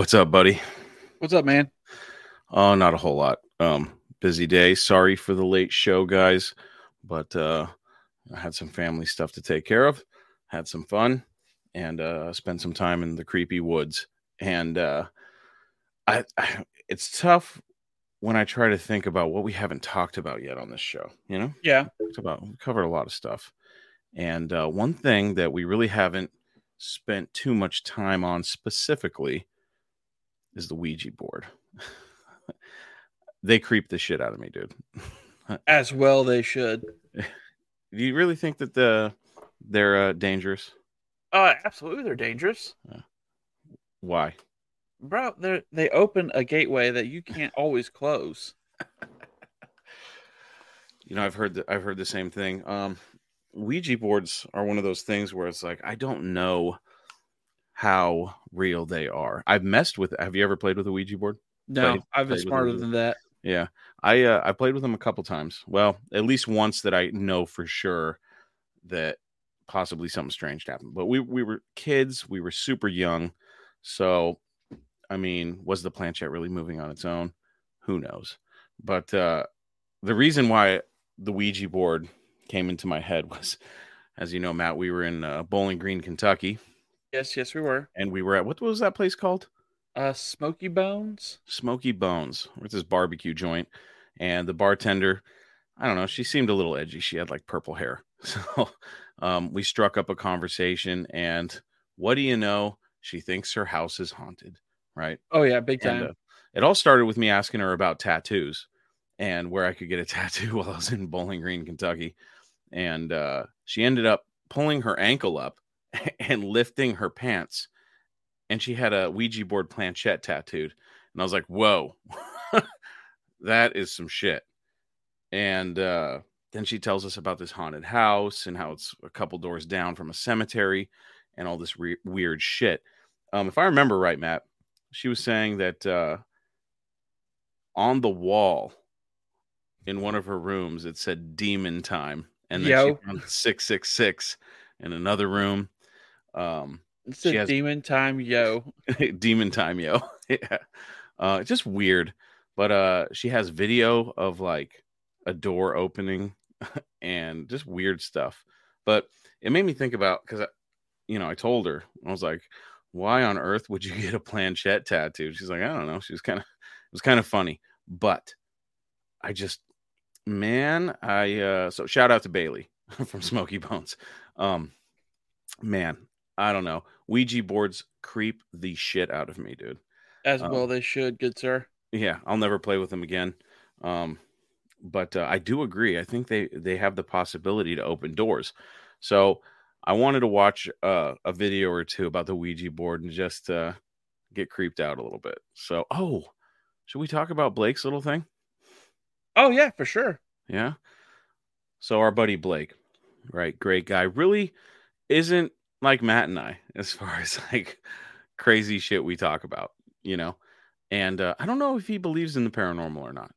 What's up, buddy? What's up, man? Oh, not a whole lot. Um, busy day. Sorry for the late show, guys, but uh, I had some family stuff to take care of. Had some fun, and uh, spent some time in the creepy woods. And uh, I, I, it's tough when I try to think about what we haven't talked about yet on this show. You know, Yeah. talked about we covered a lot of stuff, and uh, one thing that we really haven't spent too much time on specifically is the Ouija board. they creep the shit out of me, dude. As well they should. Do you really think that the they're uh, dangerous? Uh absolutely they're dangerous. Why? Bro, they they open a gateway that you can't always close. You know, I've heard the, I've heard the same thing. Um, Ouija boards are one of those things where it's like I don't know how real they are. I've messed with. Have you ever played with a Ouija board? No, Played- I've been smarter than that. Yeah, I uh, I played with them a couple times. Well, at least once that I know for sure that possibly something strange happened. But we we were kids, we were super young, so I mean, was the planchette really moving on its own? Who knows? But uh, the reason why the Ouija board came into my head was, as you know, Matt, we were in uh, Bowling Green, Kentucky, Yes, yes, we were. and we were at what was that place called? Uh Smokey Bones. Smokey Bones. It's this barbecue joint, and the bartender, I don't know, she seemed a little edgy. She had like purple hair, so um, we struck up a conversation. And what do you know? She thinks her house is haunted, right? Oh yeah, big time. And uh, it all started with me asking her about tattoos and where I could get a tattoo while I was in Bowling Green, Kentucky. And uh, she ended up pulling her ankle up and lifting her pants. And she had a Ouija board planchette tattooed. And I was like, whoa, that is some shit. And uh, then she tells us about this haunted house and how it's a couple doors down from a cemetery and all this re- weird shit. Um, if I remember right, Matt, she was saying that uh, on the wall in one of her rooms it said demon time and then Yo. she found 666 in another room um it's a has- demon time, yo. demon time yo. Yeah. Uh just weird. But uh she has video of like a door opening and just weird stuff. But it made me think about because you know i told her i was like why on earth would you get a planchette tattoo? She's like i don't know. She was kind of it was kind of funny. But i just man i uh so shout out to bailey from smokey bones. Um man i don't know. Ouija boards creep the shit out of me dude. As Um, well they should, good sir. yeah i'll never play with them again. Um but uh, i do agree. I think they they have the possibility to open doors. So i wanted to watch uh, a video or two about the ouija board and just uh get creeped out a little bit. So oh should we talk about blake's little thing? Oh yeah, for sure. yeah? So our buddy blake right great guy really isn't like matt and i as far as like crazy shit we talk about you know and uh, i don't know if he believes in the paranormal or not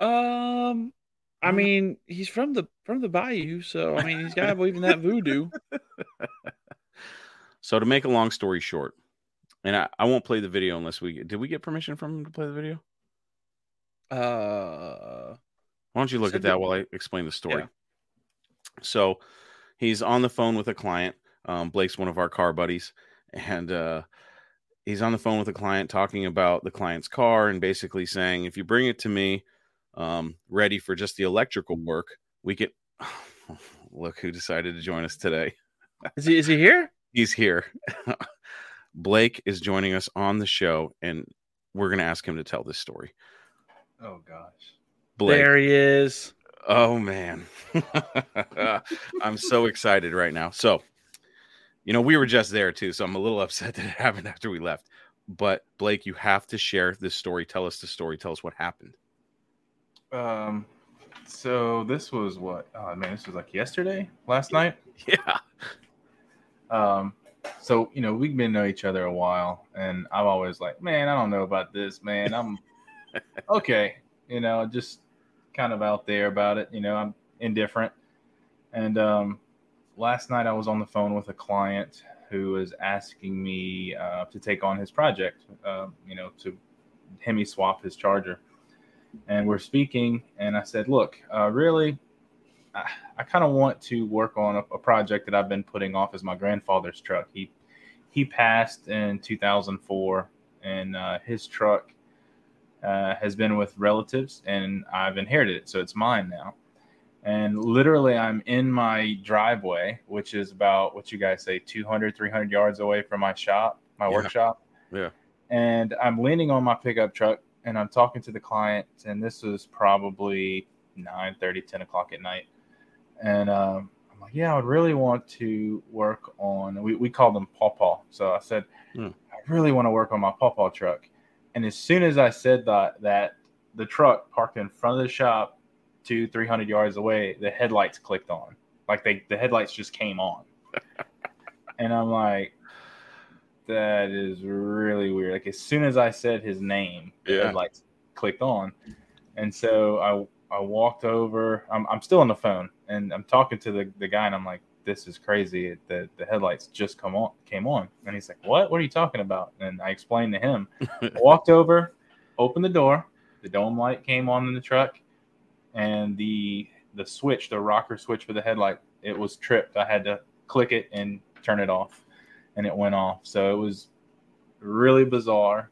Um I Mm. mean, he's from the from the bayou, so I mean he's gotta believe in that voodoo. So to make a long story short, and I, I won't play the video unless we did we get permission from him to play the video? Uh Why don't you look at that that- while I explain the story? Yeah. So he's on the phone with a client. Um, Blake's one of our car buddies, and uh, he's on the phone with a client talking about the client's car and basically saying, if you bring it to me um, ready for just the electrical work, we can. Look who decided to join us today. is he is he here? he's here. Blake is joining us on the show, and we're going to ask him to tell this story. Oh gosh. Blake, There he is. oh man, I'm so excited right now. So, you know, we were just there too, so I'm a little upset that it happened after we left. But Blake, you have to share this story. Tell us the story. Tell us what happened. Um so this was what oh man, this was like yesterday, last night. Yeah. Um so you know, we've been know each other a while and I'm always like, Man, I don't know about this, man. I'm okay, you know, just kind of out there about it, you know, I'm indifferent. And um last night I was on the phone with a client who was asking me uh, to take on his project. Uh, you know, to Hemi swap his charger, and we're speaking, and I said, "Look, uh, really." I, I kind of want to work on a, a project that I've been putting off as my grandfather's truck. He he passed in 2004, and uh, his truck uh, has been with relatives, and I've inherited it, so it's mine now. And literally, I'm in my driveway, which is about what you guys say 200, 300 yards away from my shop, my Yeah. workshop. Yeah. And I'm leaning on my pickup truck, and I'm talking to the client, and this was probably 9 30, 10 o'clock at night. And um, I'm like, yeah, I would really want to work on, we, we call them pawpaw. So I said, Hmm. I really want to work on my pawpaw truck. And as soon as I said that, that the truck parked in front of the shop, two, 300 yards away, the headlights clicked on. Like they, the headlights just came on. and I'm like, that is really weird. Like as soon as I said his name, the Yeah. headlights clicked on. And so I I walked over. I'm, I'm still on the phone and I'm talking to the, the guy and I'm like, this is crazy. The the headlights just come on came on. And he's like, What? What are you talking about? And I explained to him. Walked over, opened the door, the dome light came on in the truck, and the the switch, the rocker switch for the headlight, it was tripped. I had to click it and turn it off, and it went off. So it was really bizarre,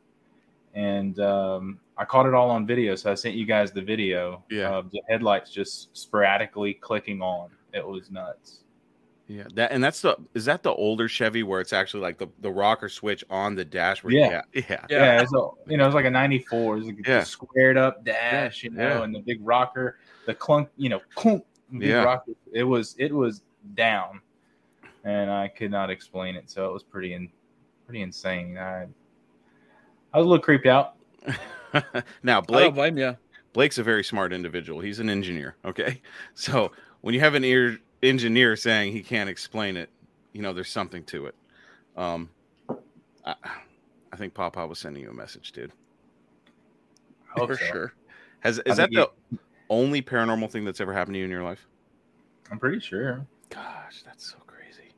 and um, I caught it all on video. So I sent you guys the video Yeah. of the headlights just sporadically clicking on. It was nuts. Yeah, that and that's the is that the older Chevy where it's actually like the, the rocker switch on the dash? Where, Yeah. yeah, yeah, Yeah, it's a, you know, it's like a '94. It's like a Yeah. squared up dash, you know, Yeah. and the big rocker, the clunk, you know, clunk, big Yeah. rocker. It was it was down, and I could not explain it, so it was pretty in, pretty insane. I I was a little creeped out. now I don't Blake blame you. Blake's a very smart individual. He's an engineer. Okay, so when you have an ear engineer saying he can't explain it, you know there's something to it. Um, I, I think Papa was sending you a message, dude. For so. sure. Has is that the only paranormal thing that's ever happened to you in your life? I'm pretty sure. Gosh, that's so crazy.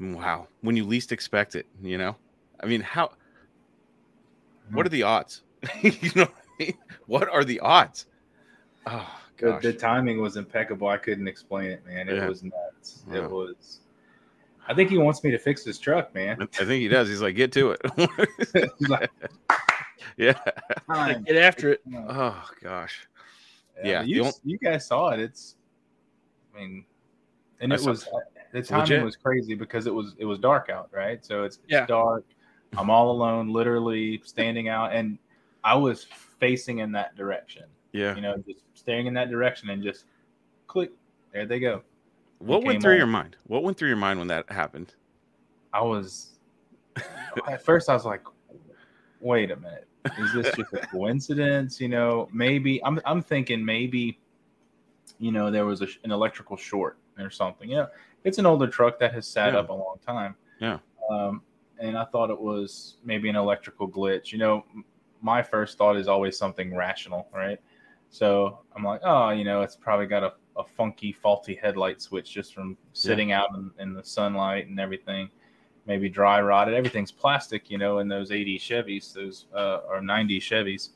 Wow, when you least expect it, you know. I mean, how? What are the odds? you know, what, I mean? what are the odds? Oh The, gosh, the timing was impeccable. I couldn't explain it, man. It Yeah. was nuts. Wow. It was. I think he wants me to fix his truck, man. I think he does. He's like, get to it. He's like, yeah. "Time." Get after it. Oh gosh. Yeah, Yeah, you, you guys saw it. It's, I mean, and I it was the timing legit. was crazy because it was it was dark out, right? So it's, it's Yeah. dark. I'm all alone, literally standing out, and I was facing in that direction. Yeah. You know, just staring in that direction, and just click. There they go. What went through on. your mind? What went through your mind when that happened? I was at first I was like, wait a minute, is this just a coincidence? You know, maybe I'm I'm thinking maybe, you know, there was a, an electrical short or something. Yeah, it's an older truck that has sat Yeah. up a long time. Yeah. Um, and I thought it was maybe an electrical glitch. You know, my first thought is always something rational, right? So I'm like, oh, you know, it's probably got a, a funky, faulty headlight switch just from sitting out in, in the sunlight and everything. Maybe dry rotted. Everything's plastic, you know, in those 80 Chevys, those uh, or 90 Chevys.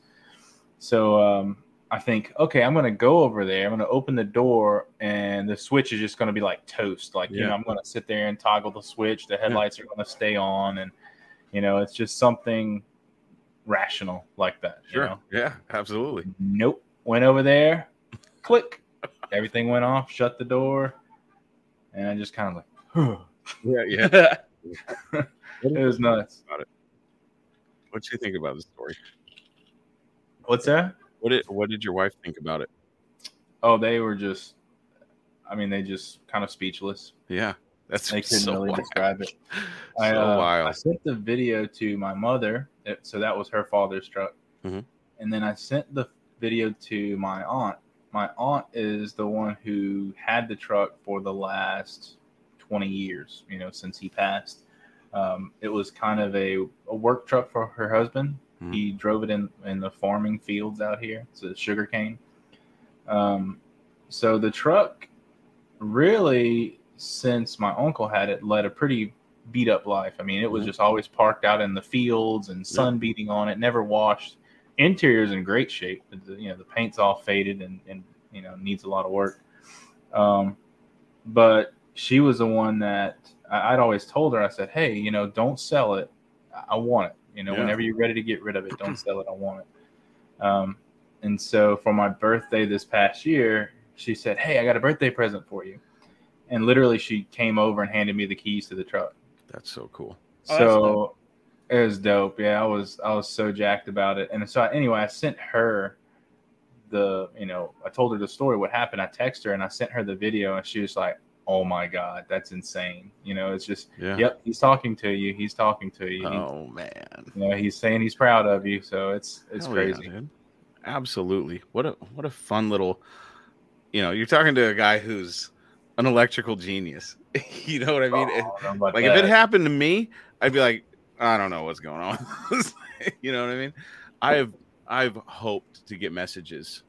So um, I think, okay, I'm going to go over there. I'm going to open the door, and the switch is just going to be like toast. Like, you know, I'm going to sit there and toggle the switch. The headlights are going to stay on, and you know, it's just something rational like that. you Sure. know? Yeah, absolutely. Nope. Went over there, click. Everything went off, shut the door, and I just kind of like, Yeah, yeah. it was nuts. About it. What do you think about the story? What's that? What did what did your wife think about it? Oh, they were just, I mean, they just kind of speechless. Yeah, that's They couldn't so really wild. describe it. So I, uh, I sent the video to my mother, so that was her father's truck, Mhm. and then I sent the video to my aunt. My aunt is the one who had the truck for the last twenty years. You know, since he passed. Um, it was kind of a, a work truck for her husband. Mhm. He drove it in in the farming fields out here. It's a sugar cane. Um, so the truck really since my uncle had it led a pretty beat up life. I mean, it was Mhm. just always parked out in the fields and sun beating on it, never washed. Interior's in great shape. but the- You know, the paint's all faded and, and you know needs a lot of work. Um, but she was the one that I, I'd always told her. I said, "Hey, you know, don't sell it. I- I want it. You know, Yeah. whenever you're ready to get rid of it, don't sell it. I want it." Um, and so for my birthday this past year, she said, "Hey, I got a birthday present for you." And literally, she came over and handed me the keys to the truck. That's so cool. Oh, so it was dope. Yeah, I was I was so jacked about it. And so anyway, I sent her the you know I told her the story what happened. I texted her and I sent her the video, and she was like, "Oh my god, that's insane!" You know, it's just Yeah. yep, he's talking to you. He's talking to you. He- Oh man. you know, he's saying he's proud of you. So it's it's Hell crazy. dude. Absolutely. What a what a fun little you know, you're talking to a guy who's an electrical genius. you know what I mean? Oh, I like if it happened to me, I'd be like, I don't know what's going on. you know what I mean? I've I've hoped to get messages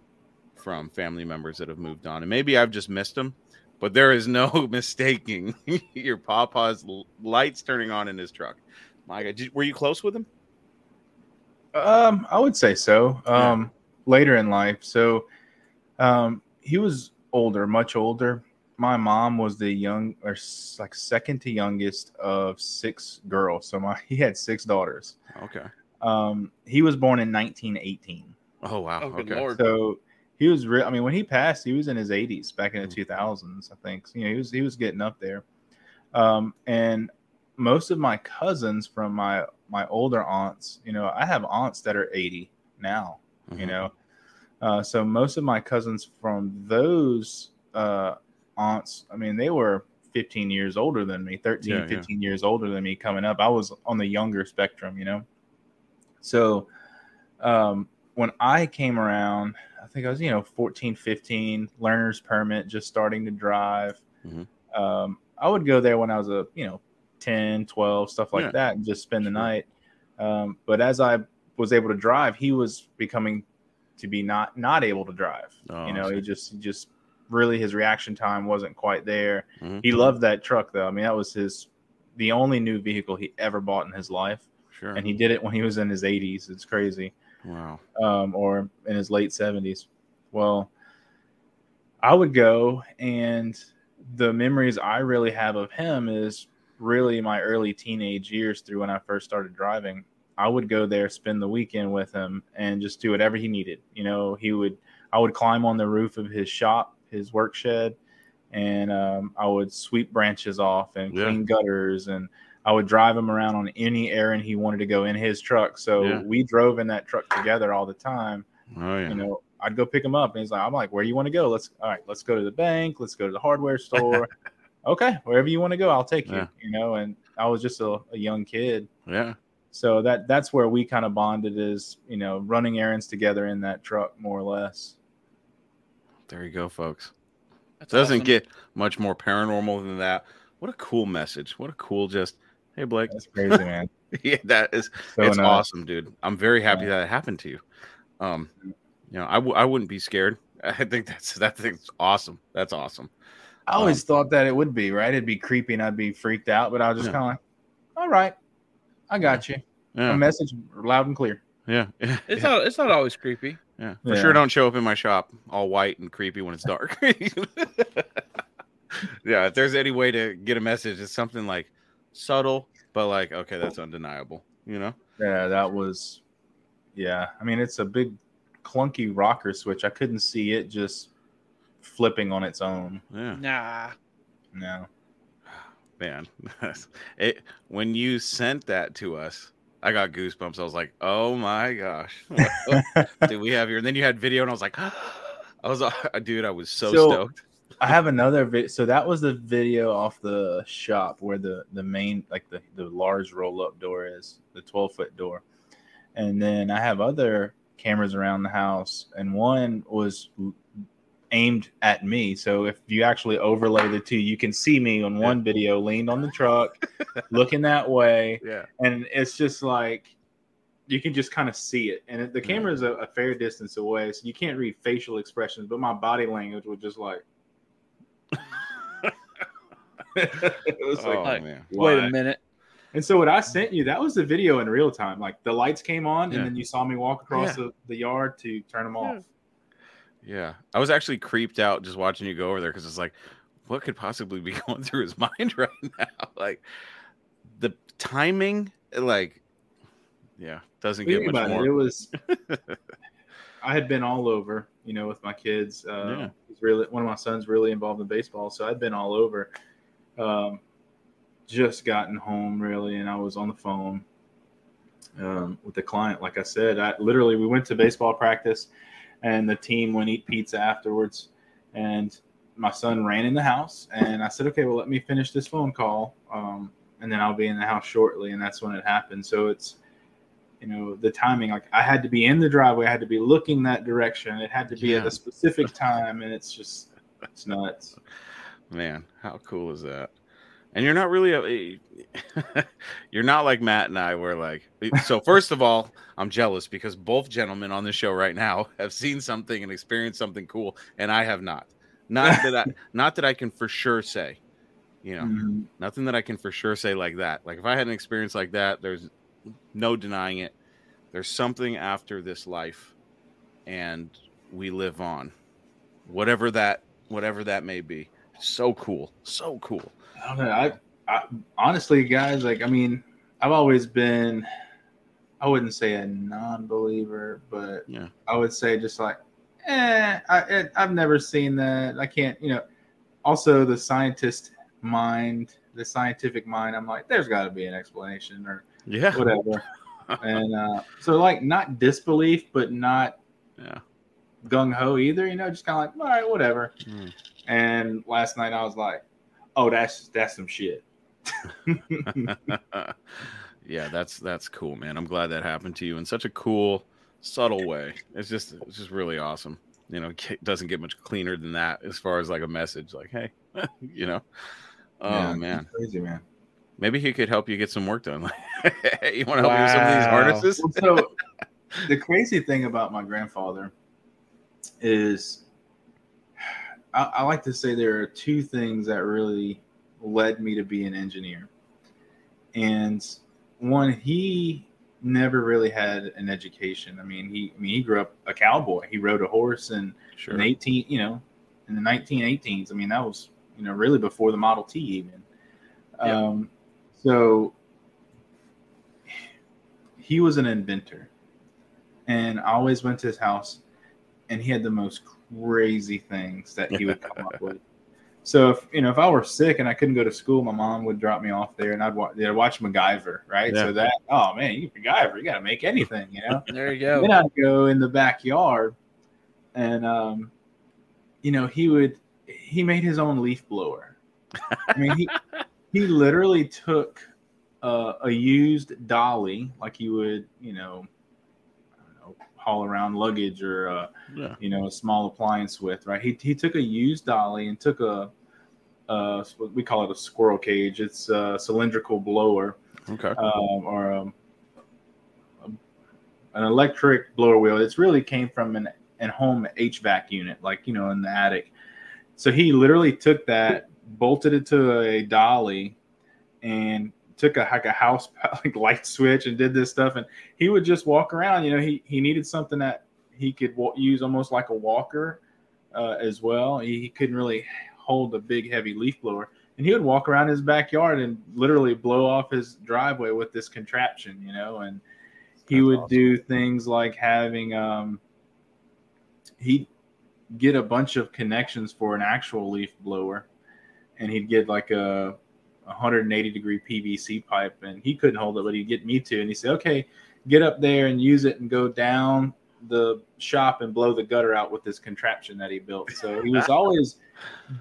from family members that have moved on, and maybe I've just missed them. But there is no mistaking your papa's lights turning on in his truck. My God, did, were you close with him? Um, I would say so. Yeah. Um, later in life. So, um, he was older, much older. My mom was the young or like second to youngest of six girls. So my he had six daughters. Okay. Um, he was born in 1918. Oh wow. Oh, good okay. lord. So he was real. I mean, when he passed, he was in his 80s back in the Mhm. 2000s. I think you know he was he was getting up there. Um, and most of my cousins from my my older aunts, you know, I have aunts that are 80 now. You Mhm. know, uh, so most of my cousins from those uh, aunts, I mean, they were 15 years older than me, 13, Yeah, yeah. 15 years older than me coming up. I was on the younger spectrum, you know. So um, when I came around, I think I was, you know, 14, 15, learner's permit, just starting to drive. Mhm. Um, I would go there when I was a, you know, 10, 12, stuff like Yeah. that, and just spend the Sure. night. Um, but as I was able to drive, he was becoming to be not not able to drive. Oh, you know, he just he just really his reaction time wasn't quite there. Mhm. He loved that truck though. I mean, that was his the only new vehicle he ever bought in his life, Sure. and he did it when he was in his 80s. It's crazy wow. um, or in his late 70s. Well, I would go, and the memories I really have of him is really my early teenage years through when I first started driving. I would go there, spend the weekend with him, and just do whatever he needed. You know, he would, I would climb on the roof of his shop, his work shed, and um, I would sweep branches off and Yeah. clean gutters and I would drive him around on any errand he wanted to go in his truck. So Yeah. we drove in that truck together all the time. Oh yeah. You know, I'd go pick him up, and he's like, "I'm like, where do you want to go? Let's all right, let's go to the bank. Let's go to the hardware store. okay, wherever you want to go, I'll take you." Yeah. You know, and I was just a, a young kid, yeah. so that that's where we kind of bonded is you know running errands together in that truck more or less. There you go, folks. That's Doesn't awesome. get much more paranormal than that. What a cool message. What a cool just hey Blake. That's crazy, man. yeah, that is So it's nuts. awesome, dude. I'm very happy Yeah. that it happened to you. Um, you know, I w- I wouldn't be scared. I think that's that thing's awesome. That's awesome. I always thought that it would be right. It'd be creepy, and I'd be freaked out. But I was just Yeah. kind of like, "All right, I got you." A Yeah, message loud and clear. yeah, It's yeah, not. It's not always creepy. Yeah. For Yeah. sure, don't show up in my shop all white and creepy when it's dark. yeah, if there's any way to get a message, it's something like subtle, but like okay, that's undeniable. You know? Yeah, that was. Yeah, I mean it's a big clunky rocker switch. I couldn't see it just flipping on its own. Yeah. Nah. No. man it when you sent that to us i got goosebumps. I was like oh my gosh. What do we have here and then you had video and i was like i was uh, dude i was so, So- stoked. I have another video. So that was the video off the shop where the the main like the the large roll up door is the 12 foot door, and then I have other cameras around the house, and one was aimed at me. So if you actually overlay the two, you can see me on one video leaned on the truck, looking that way, yeah and it's just like you can just kind of see it and the camera is a, a fair distance away so you can't read facial expressions but my body language was just like it was oh like, man Wait why? a minute. And so what I sent you, that was the video in real time. Like the lights came on, Yeah. and then you saw me walk across Yeah. the, the yard to turn them hmm. off. Yeah, I was actually creeped out just watching you go over there because it's like, what could possibly be going through his mind right now? Like the timing, like, yeah, doesn't get much more. it. It was. I had been all over, you know, with my kids. Uh, Yeah. He's really one of my sons really involved in baseball, so I'd been all over. Um, just gotten home really, and I was on the phone um, with the client. Like I said, I literally we went to baseball practice, and the team went eat pizza afterwards, and my son ran in the house, and I said, okay, well let me finish this phone call, um, and then I'll be in the house shortly, and that's when it happened. So it's you know the timing like i had to be in the driveway. I had to be looking that direction. It had to be at a specific time and it's just it's nuts. Man, how cool is that? And you're not really a, you're not like Matt and I were like so first of all, I'm jealous because both gentlemen on the show right now have seen something and experienced something cool and I have not. Not that I not that I can for sure say. You know, Mhm. nothing that I can for sure say like that. Like if I had an experience like that, there's no denying it. There's something after this life and we live on. Whatever that whatever that may be. So cool. So cool. I don't know I, I honestly guys like i mean i've always been i wouldn't say a non-believer but Yeah. i would say just like eh I, it, i've never seen that i can't you know also the scientist mind the scientific mind i'm like there's got to be an explanation or Yeah. whatever and uh, so like not disbelief but not Yeah. gung ho either. You know, just kind of like all right, whatever. Mm. And last night I was like, oh, that's that's some shit. yeah, that's that's cool, man. I'm glad that happened to you in such a cool, subtle way. It's just it's just really awesome. You know, it doesn't get much cleaner than that as far as like a message, like, hey, you know. Oh Yeah, man, crazy man. maybe he could help you get some work done. Like, hey, you want to help me with some of these Wow. harnesses? Well, so the crazy thing about my grandfather is I, I like to say there are two things that really led me to be an engineer. And one, he never really had an education. I mean, he I mean he grew up a cowboy. He rode a horse and Sure. in 18, you know, in the 1918s. I mean, that was, you know, really before the Model T even. Yep. Um, so he was an inventor. And I always went to his house and he had the most crazy things that he would come up with. So if you know if I were sick and I couldn't go to school, my mom would drop me off there and I'd watch, I'd watch MacGyver, right? Yeah. So that oh man, you MacGyver, you got to make anything, you know. There you go. Then I'd go in the backyard, and um, you know, he would he made his own leaf blower. I mean, he he literally took uh, a used dolly, like you would, you know, I don't know, haul around luggage or uh, Yeah. you know a small appliance with, right? He he took a used dolly and took a uh, we call it a squirrel cage. It's a cylindrical blower Okay. um, or um, an electric blower wheel. It's really came from an, an home HVAC unit, like you know, in the attic. So he literally took that, bolted it to a dolly, and took a like a house like light switch and did this stuff. And he would just walk around. You know, he he needed something that he could use almost like a walker uh, as well. He, he couldn't really hold a big heavy leaf blower and he would walk around his backyard and literally blow off his driveway with this contraption, you know, and he That's would awesome. do things like having um he'd get a bunch of connections for an actual leaf blower and he'd get like a 180 degree PVC pipe and he couldn't hold it, but he'd get me to and he said, Okay, get up there and use it and go down the shop and blow the gutter out with this contraption that he built. So he was always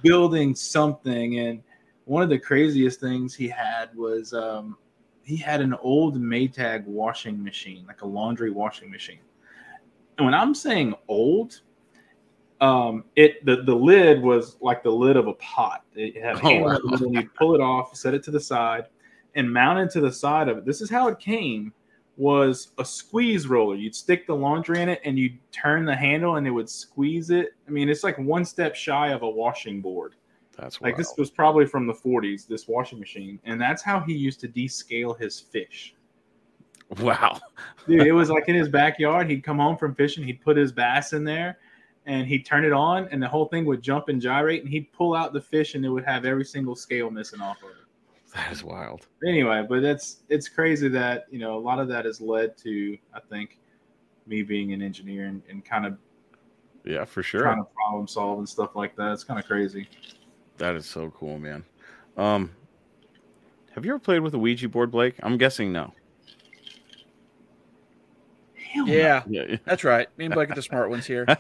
building something and one of the craziest things he had was um, he had an old Maytag washing machine, like a laundry washing machine. And when I'm saying old, um, it the, the lid was like the lid of a pot. It had a Oh, handle wow. and you'd pull it off, set it to the side, and mount it to the side of it. This is how it came was a squeeze roller. You'd stick the laundry in it and you'd turn the handle and it would squeeze it. I mean, it's like one step shy of a washing board That's Like wild. this was probably from the 40s, this washing machine, and that's how he used to descale his fish. wow. Dude, it was like in his backyard. He'd come home from fishing, he'd put his bass in there, and he'd turn it on, and the whole thing would jump and gyrate, and he'd pull out the fish, and it would have every single scale missing off of it. That is wild. Anyway, but that's it's crazy that you know a lot of that has led to I think me being an engineer and, and kind of Yeah, for sure. trying to problem solve and stuff like that. It's kind of crazy. That is so cool, man. Um, have you ever played with a Ouija board, Blake? I'm guessing no. Hell no. Yeah, Yeah. that's right. Me and Blake are the smart ones here.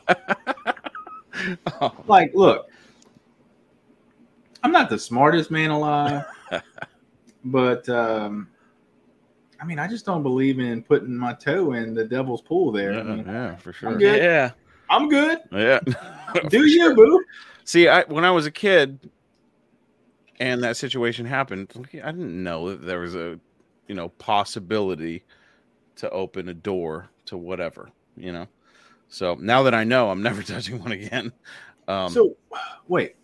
Oh, like look i'm not the smartest man alive but um i mean i just don't believe in putting my toe in the devil's pool there I yeah, mean, yeah, for sure. good. Yeah, i'm good Yeah. do you boo See, I when I was a kid, and that situation happened, I didn't know that there was a, you know, possibility to open a door to whatever, you know. So now that I know, I'm never touching one again. Um, so wait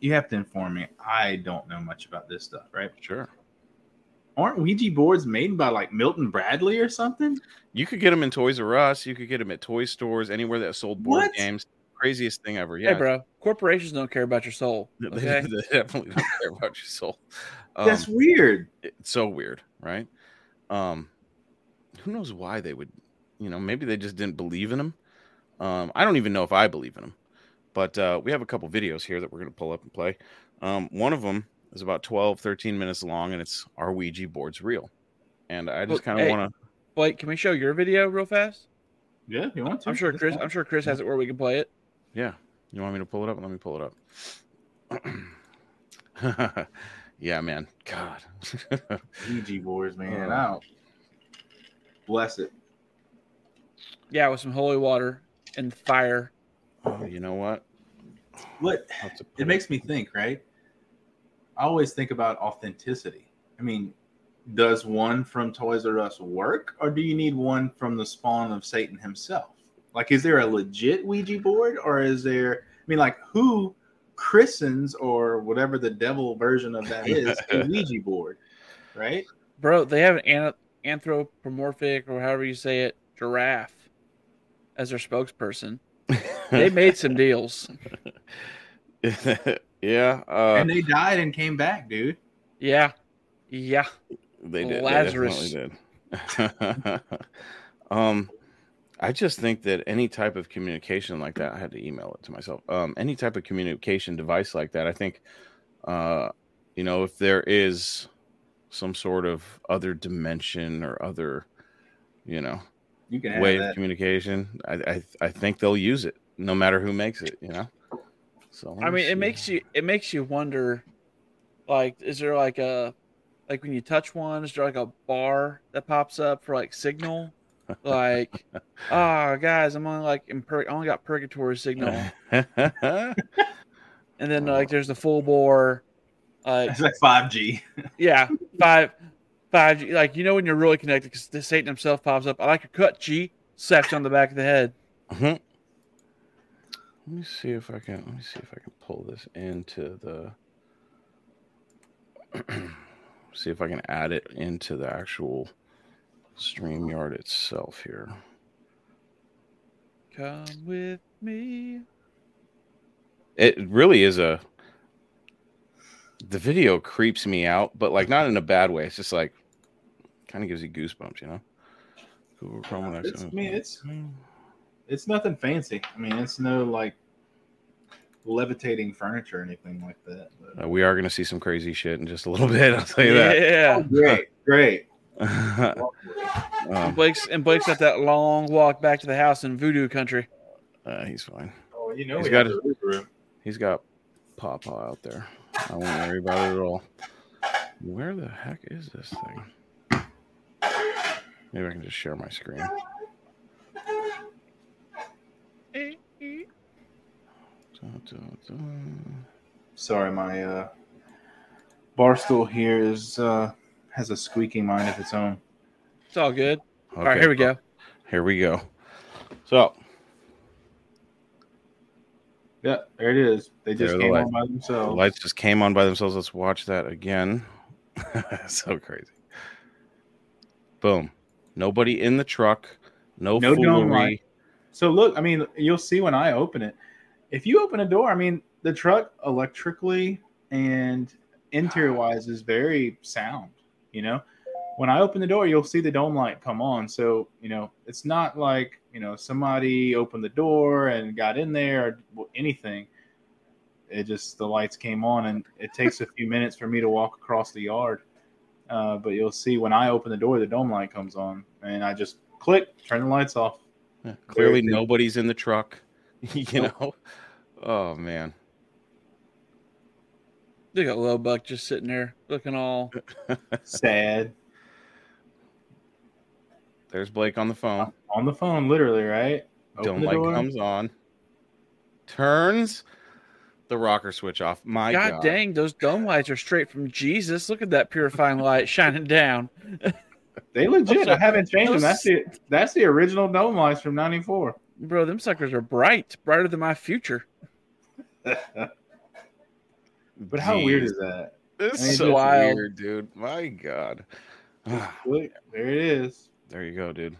you have to inform me i don't know much about this stuff right sure, aren't ouija boards made by like milton bradley or something you could get them in Toys R Us. You could get them at toy stores, anywhere that sold board What? games. Craziest thing ever. Yeah, hey, bro. Corporations don't care about your soul. They, Okay, they definitely don't care about your soul. Um, that's weird it's so weird, right? Um, who knows why they would, you know, maybe they just didn't believe in him. Um, I don't even know if I believe in him, but uh, we have a couple videos here that we're going to pull up and play. Um, one of them is about 12, 13 minutes long, and it's Are Ouija boards real? And I just Look, kind of hey. want to, Blake, can we show your video real fast? yeah if you want to I'm sure Chris. I'm sure Chris has it where we can play it. yeah. You want me to pull it up? Let me pull it up. yeah, man. God. ouija boards man Uh. out bless it Yeah, with some holy water and fire. oh, you know what? what I'll have to put it makes me think, right? I always think about authenticity. I mean, does one from Toys R Us work, or do you need one from the spawn of Satan himself? Like, is there a legit Ouija board, or is there? I mean, like, who christens or whatever the devil version of that is a Ouija board, right? Bro, they have an anthropomorphic or however you say it giraffe as their spokesperson. They made some deals. yeah. Uh, and they died and came back, dude. Yeah, yeah. They did. Lazarus. They definitely did. um, I just think that any type of communication like that, I had to email it to myself. Um, any type of communication device like that, I think, uh, you know, if there is some sort of other dimension or other, you know, You can have way of communication, I, I I think they'll use it, no matter who makes it. You know. So I mean, see. it makes you it makes you wonder, like, is there like a like when you touch one, is there like a bar that pops up for like signal? Like, ah, guys, I'm only like in pur- I only got purgatory signal, and then like there's the full bore, like It's like five G. yeah, five five G. Like you know when you're really connected because the Satan himself pops up. I like your cut, G. You on the back of the head. Mhm. Let me see if I can. Let me see if I can pull this into the. see if I can add it into the actual StreamYard itself here. Come with me. It really is a. The video creeps me out, but like not in a bad way. It's just like, kind of gives you goosebumps, you know. Google Chrome and It's, I mean, it's it's nothing fancy. I mean, it's no like levitating furniture or anything like that. But... Uh, we are going to see some crazy shit in just a little bit. I'll tell you that. Yeah. Oh, great, great. um, Blake's and Blake's got that long walk back to the house in voodoo country. uh, he's fine. Oh, you know, he's got got it. the roof room. He's got Papa out there. I won't worry about it at all. Where the heck is this thing? Maybe I can just share my screen. Sorry, my uh, bar stool here is uh, has a squeaking mind of its own. It's all good. All right, here we go. Here we go. So, Yeah, there it is. They just There the came on by The themselves. lights just came on by themselves. Let's watch that again. so crazy. Boom. Nobody in the truck. No, No dome foolery. light. So look, I mean, you'll see when I open it. If you open a door, I mean, the truck electrically and interior wise is very sound. You know, when I open the door, you'll see the dome light come on. So you know, it's not like you know somebody opened the door and got in there or anything. It just the lights came on, and it takes a few minutes for me to walk across the yard. Uh, but you'll see when I open the door, the dome light comes on, and I just click, turn the lights off. Yeah, Clearly, Very nobody's in the truck. you know. Oh man. they got Low Buck just sitting there looking all. Sad There's Blake on the phone. On the phone, literally, right? Open Dome the light door. comes on. Turns the rocker switch off. My God, God, dang, those dome lights are straight from Jesus. Look at that purifying light shining down. They legit. I haven't changed them. That's the that's the original dome lights from '94. Bro, them suckers are bright, brighter than my future. But how weird is that? This I mean, is so wild. weird, dude. My God. Look, there it is. there you go, dude.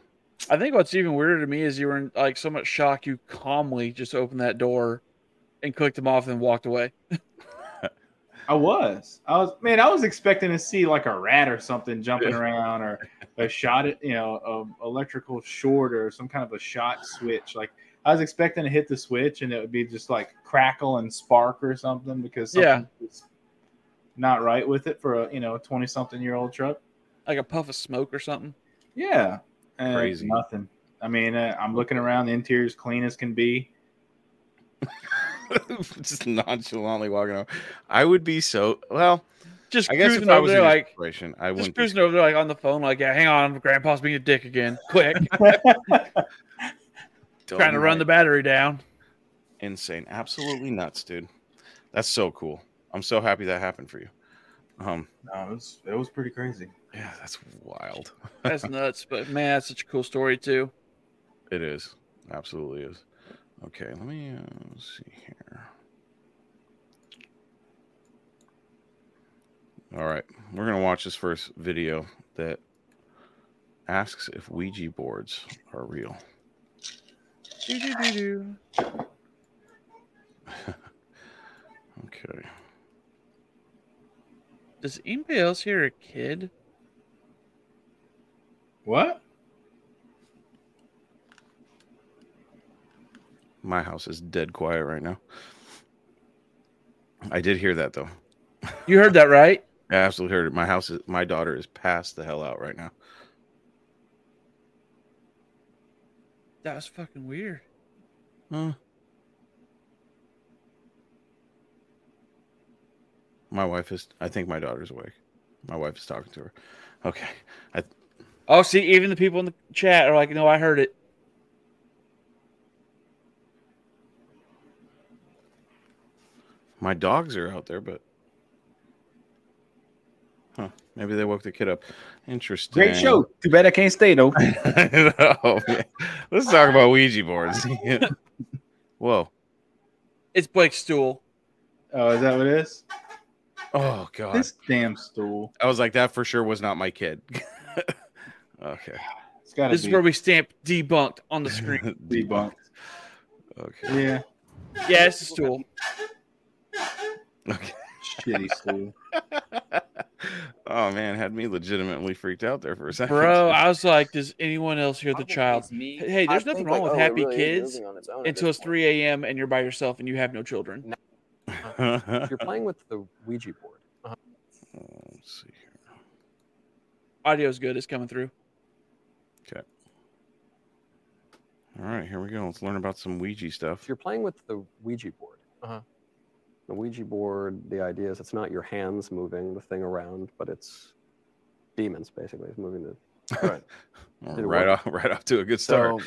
I think what's even weirder to me is you were in like so much shock you calmly just opened that door and clicked him off and walked away. I was. I was. Man, I was expecting to see like a rat or something jumping around, or a shot at you know, a electrical short or some kind of a shot switch. Like I was expecting to hit the switch and it would be just like crackle and spark or something because Yeah. something was not right with it for a you know twenty something year old truck. Like a puff of smoke or something. Yeah, and Crazy. Nothing. I mean, uh, I'm looking around. The interior's clean as can be. Just nonchalantly walking over. I would be so well. Just I guess cruising if I over was there in your like situation, I just wouldn't. Be, cruising over there like on the phone, like, yeah, hang on, grandpa's being a dick again. Quick. Trying to run the battery down. insane, absolutely nuts, dude. That's so cool. I'm so happy that happened for you. Um, No, it was it was pretty crazy. Yeah, that's wild. That's nuts. But man, that's such a cool story too. It is, absolutely is. Okay, let me uh, see here. All right, we're gonna watch this first video that asks if Ouija boards are real. Okay. Does anybody else hear a kid? What? My house is dead quiet right now. I did hear that though. You heard that right? I absolutely heard it. My house is my daughter is passed the hell out right now. That was fucking weird. Huh. My wife is I think my daughter's awake. My wife is talking to her. Okay. I Oh, see, even the people in the chat are like, "No, I heard it." my dogs are out there, but Huh. Maybe they woke the kid up. Interesting. Great show. Too bad I can't stay though. oh. Let's talk about Ouija boards. Whoa. It's Blake's stool. Oh, is that what it is? Oh god. This damn stool. I was like, that for sure was not my kid. okay. It's got to This be is where we stamp debunked on the screen. debunked. Okay. Yeah, yeah, it's a stool. Okay. shitty stool. oh man, had me legitimately freaked out there for a second. Bro, I was like, does anyone else hear the child? Me, Hey, there's I nothing wrong like, with oh, happy really kids its Until it's point. 3 a.m. and you're by yourself and you have no children. If you're playing with the Ouija board. uh, Let's see here. Audio's good. It's coming through. All right, here we go. Let's learn about some Ouija stuff. If you're playing with the Ouija board, Uh-huh. the Ouija board, the idea is it's not your hands moving the thing around, but it's demons basically. It's moving the. Right. It right work? off, right off to a good start. So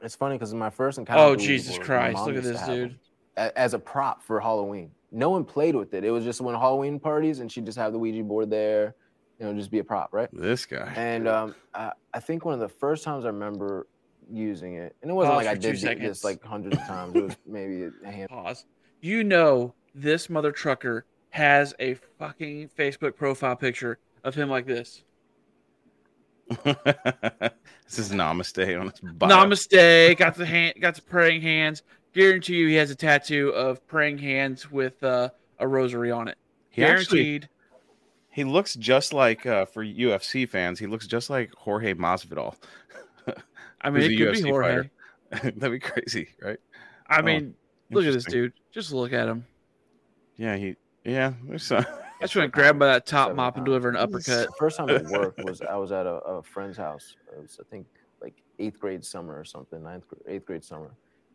it's funny because my first encounter. Oh, with the Ouija Jesus board, my Christ. mom Look at used to this have dude. them As a prop for Halloween. No one played with it. It was just when Halloween parties and she'd just have the Ouija board there, you know, just be a prop, right? this guy. And um, I, I think one of the first times I remember using it, and it wasn't Pause like I did th- this like hundreds of times. It was maybe a handful. Pause. You know this mother trucker has a fucking Facebook profile picture of him like this. this is namaste on his bio. Namaste. Got the hand. Got the praying hands. Guarantee you, he has a tattoo of praying hands with uh, a rosary on it. He actually Guaranteed. He looks just like uh, for UFC fans. He looks just like Jorge Masvidal. I mean, it a could be Jorge. That'd be crazy, right? I Oh, mean, look at this dude. Just look at him. Yeah, he. Yeah, there's some. I just want to grab by that top Seven mop and pounds. deliver an uppercut. The first time it worked was I was at a, a friend's house. It was I think like eighth grade summer or something, ninth gr- eighth grade summer,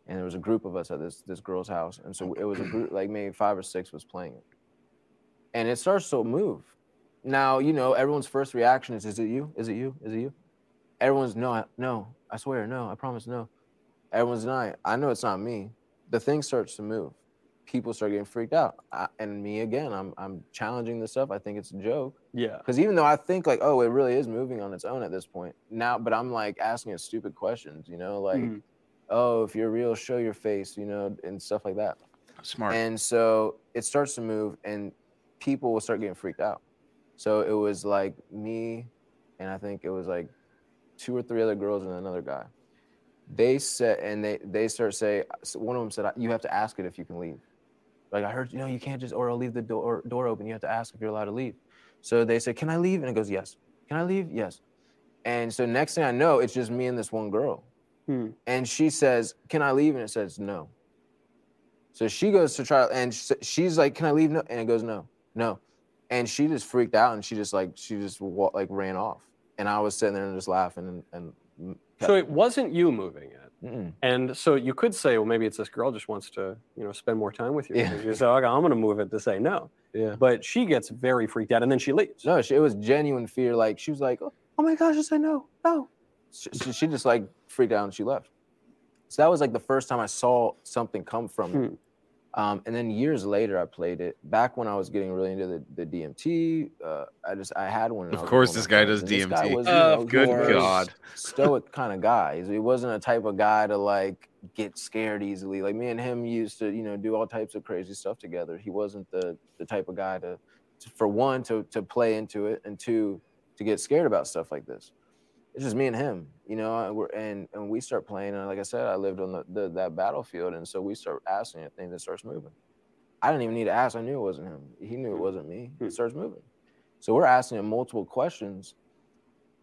and there was a group of us at this this girl's house, and so it was a group like maybe five or six was playing it, and it starts to move. Now you know everyone's first reaction is, "Is it you? Is it you? Is it you?" Everyone's no, I- no, I swear, no, I promise, no. Everyone's denying. I know it's not me. The thing starts to move. People start getting freaked out, I, and me again. I'm I'm challenging this stuff. I think it's a joke. Yeah. Because even though I think like, oh, it really is moving on its own at this point now, but I'm like asking it stupid questions, you know, like, Mhm. oh, if you're real, show your face, you know, and stuff like that. Smart. And so it starts to move, and people will start getting freaked out. So it was like me, and I think it was like two or three other girls and another guy. They said, and they they start say, one of them said, you have to ask it if you can leave. Like I heard, you know, you can't just or I'll leave the door door open. You have to ask if you're allowed to leave. So they said, can I leave? And it goes, yes. Can I leave? Yes. And so next thing I know, it's just me and this one girl. Hmm. And she says, can I leave? And it says no. So she goes to try, and she's like, "Can I leave?" No, and it goes, "No, no," and she just freaked out, and she just like she just like ran off, and I was sitting there and just laughing, and, and So it wasn't you moving it. Mm-mm. And so you could say, well, maybe it's this girl just wants to, you know, spend more time with you. Yeah. You say, okay, I'm going to move it to say no. yeah, But she gets very freaked out and then she leaves. no, she, it was genuine fear. Like she was like, "Oh my gosh," I said no, no. She, she, she just like freaked out and she left. So that was like the first time I saw something come from. Hmm. Um, and then years later, I played it. Back when I was getting really into the, the DMT, uh, I just I had one. Of course this guy does and this guy DMT. was, you know, Good God. stoic kind of guy. He wasn't a type of guy to like get scared easily. Like me and him used to, you know, do all types of crazy stuff together. He wasn't the the type of guy to, to for one, to to play into it, and two, to get scared about stuff like this. It's just me and him, you know. and We're, and and we start playing, and like I said, I lived on the, the that battlefield, and so we start asking it, things that starts moving. I didn't even need to ask. I knew it wasn't him. He knew it wasn't me. Hmm. It starts moving. So we're asking him multiple questions,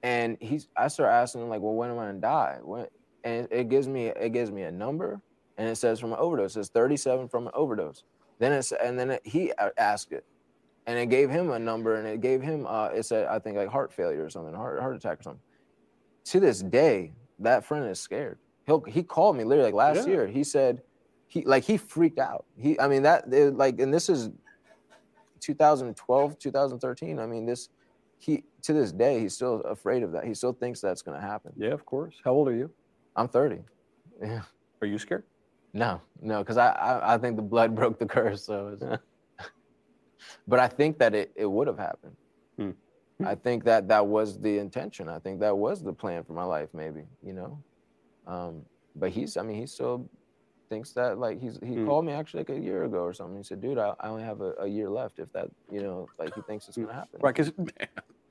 and he's. I start asking him like, "Well, when am I gonna die?" When? And it, it gives me it gives me a number, and it says from an overdose. It says 37 from an overdose. Then it's and then it, he asked it, and it gave him a number, and it gave him uh, it said I think like heart failure or something, heart heart attack or something. To this day, that friend is scared. He'll he called me literally like last Yeah. year. He said he like he freaked out. He I mean that it, like and this is 2012 2013. I mean this he to this day he's still afraid of that. He still thinks that's gonna happen. Yeah, of course. How old are you? I'm 30. Yeah. Are you scared? No, no, because I, I I think the blood broke the curse. So, it's, but I think that it, it would have happened. Hmm. I think that that was the intention. I think that was the plan for my life. Maybe you know, um, but he's I mean he still thinks that like he's he Hmm. called me actually like a year ago or something. He said, dude, I, I only have a, a year left. If that you know like he thinks it's gonna happen. Right, because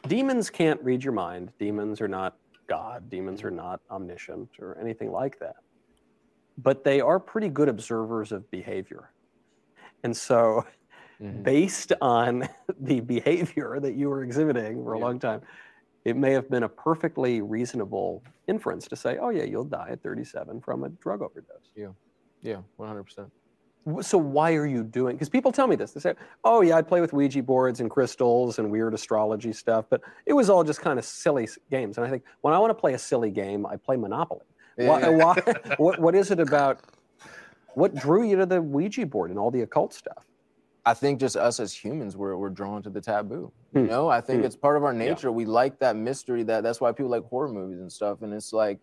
demons can't read your mind. Demons are not God. Demons are not omniscient or anything like that. But they are pretty good observers of behavior. And so, Mhm. based on the behavior that you were exhibiting for a Yeah. long time, it may have been a perfectly reasonable inference to say, oh, yeah, you'll die at 37 from a drug overdose. Yeah, yeah, 100. percent So why are you doing? Because people tell me this. They say, "Oh yeah, I'd play with Ouija boards and crystals and weird astrology stuff, but it was all just kind of silly games." And I think when I want to play a silly game, I play Monopoly. Why? why what, what is it about? What drew you to the Ouija board and all the occult stuff? I think just us as humans, we're, we're drawn to the taboo. You Hmm. know, I think Hmm. it's part of our Yeah. nature. We like that mystery. That that's why people like horror movies and stuff. And it's like,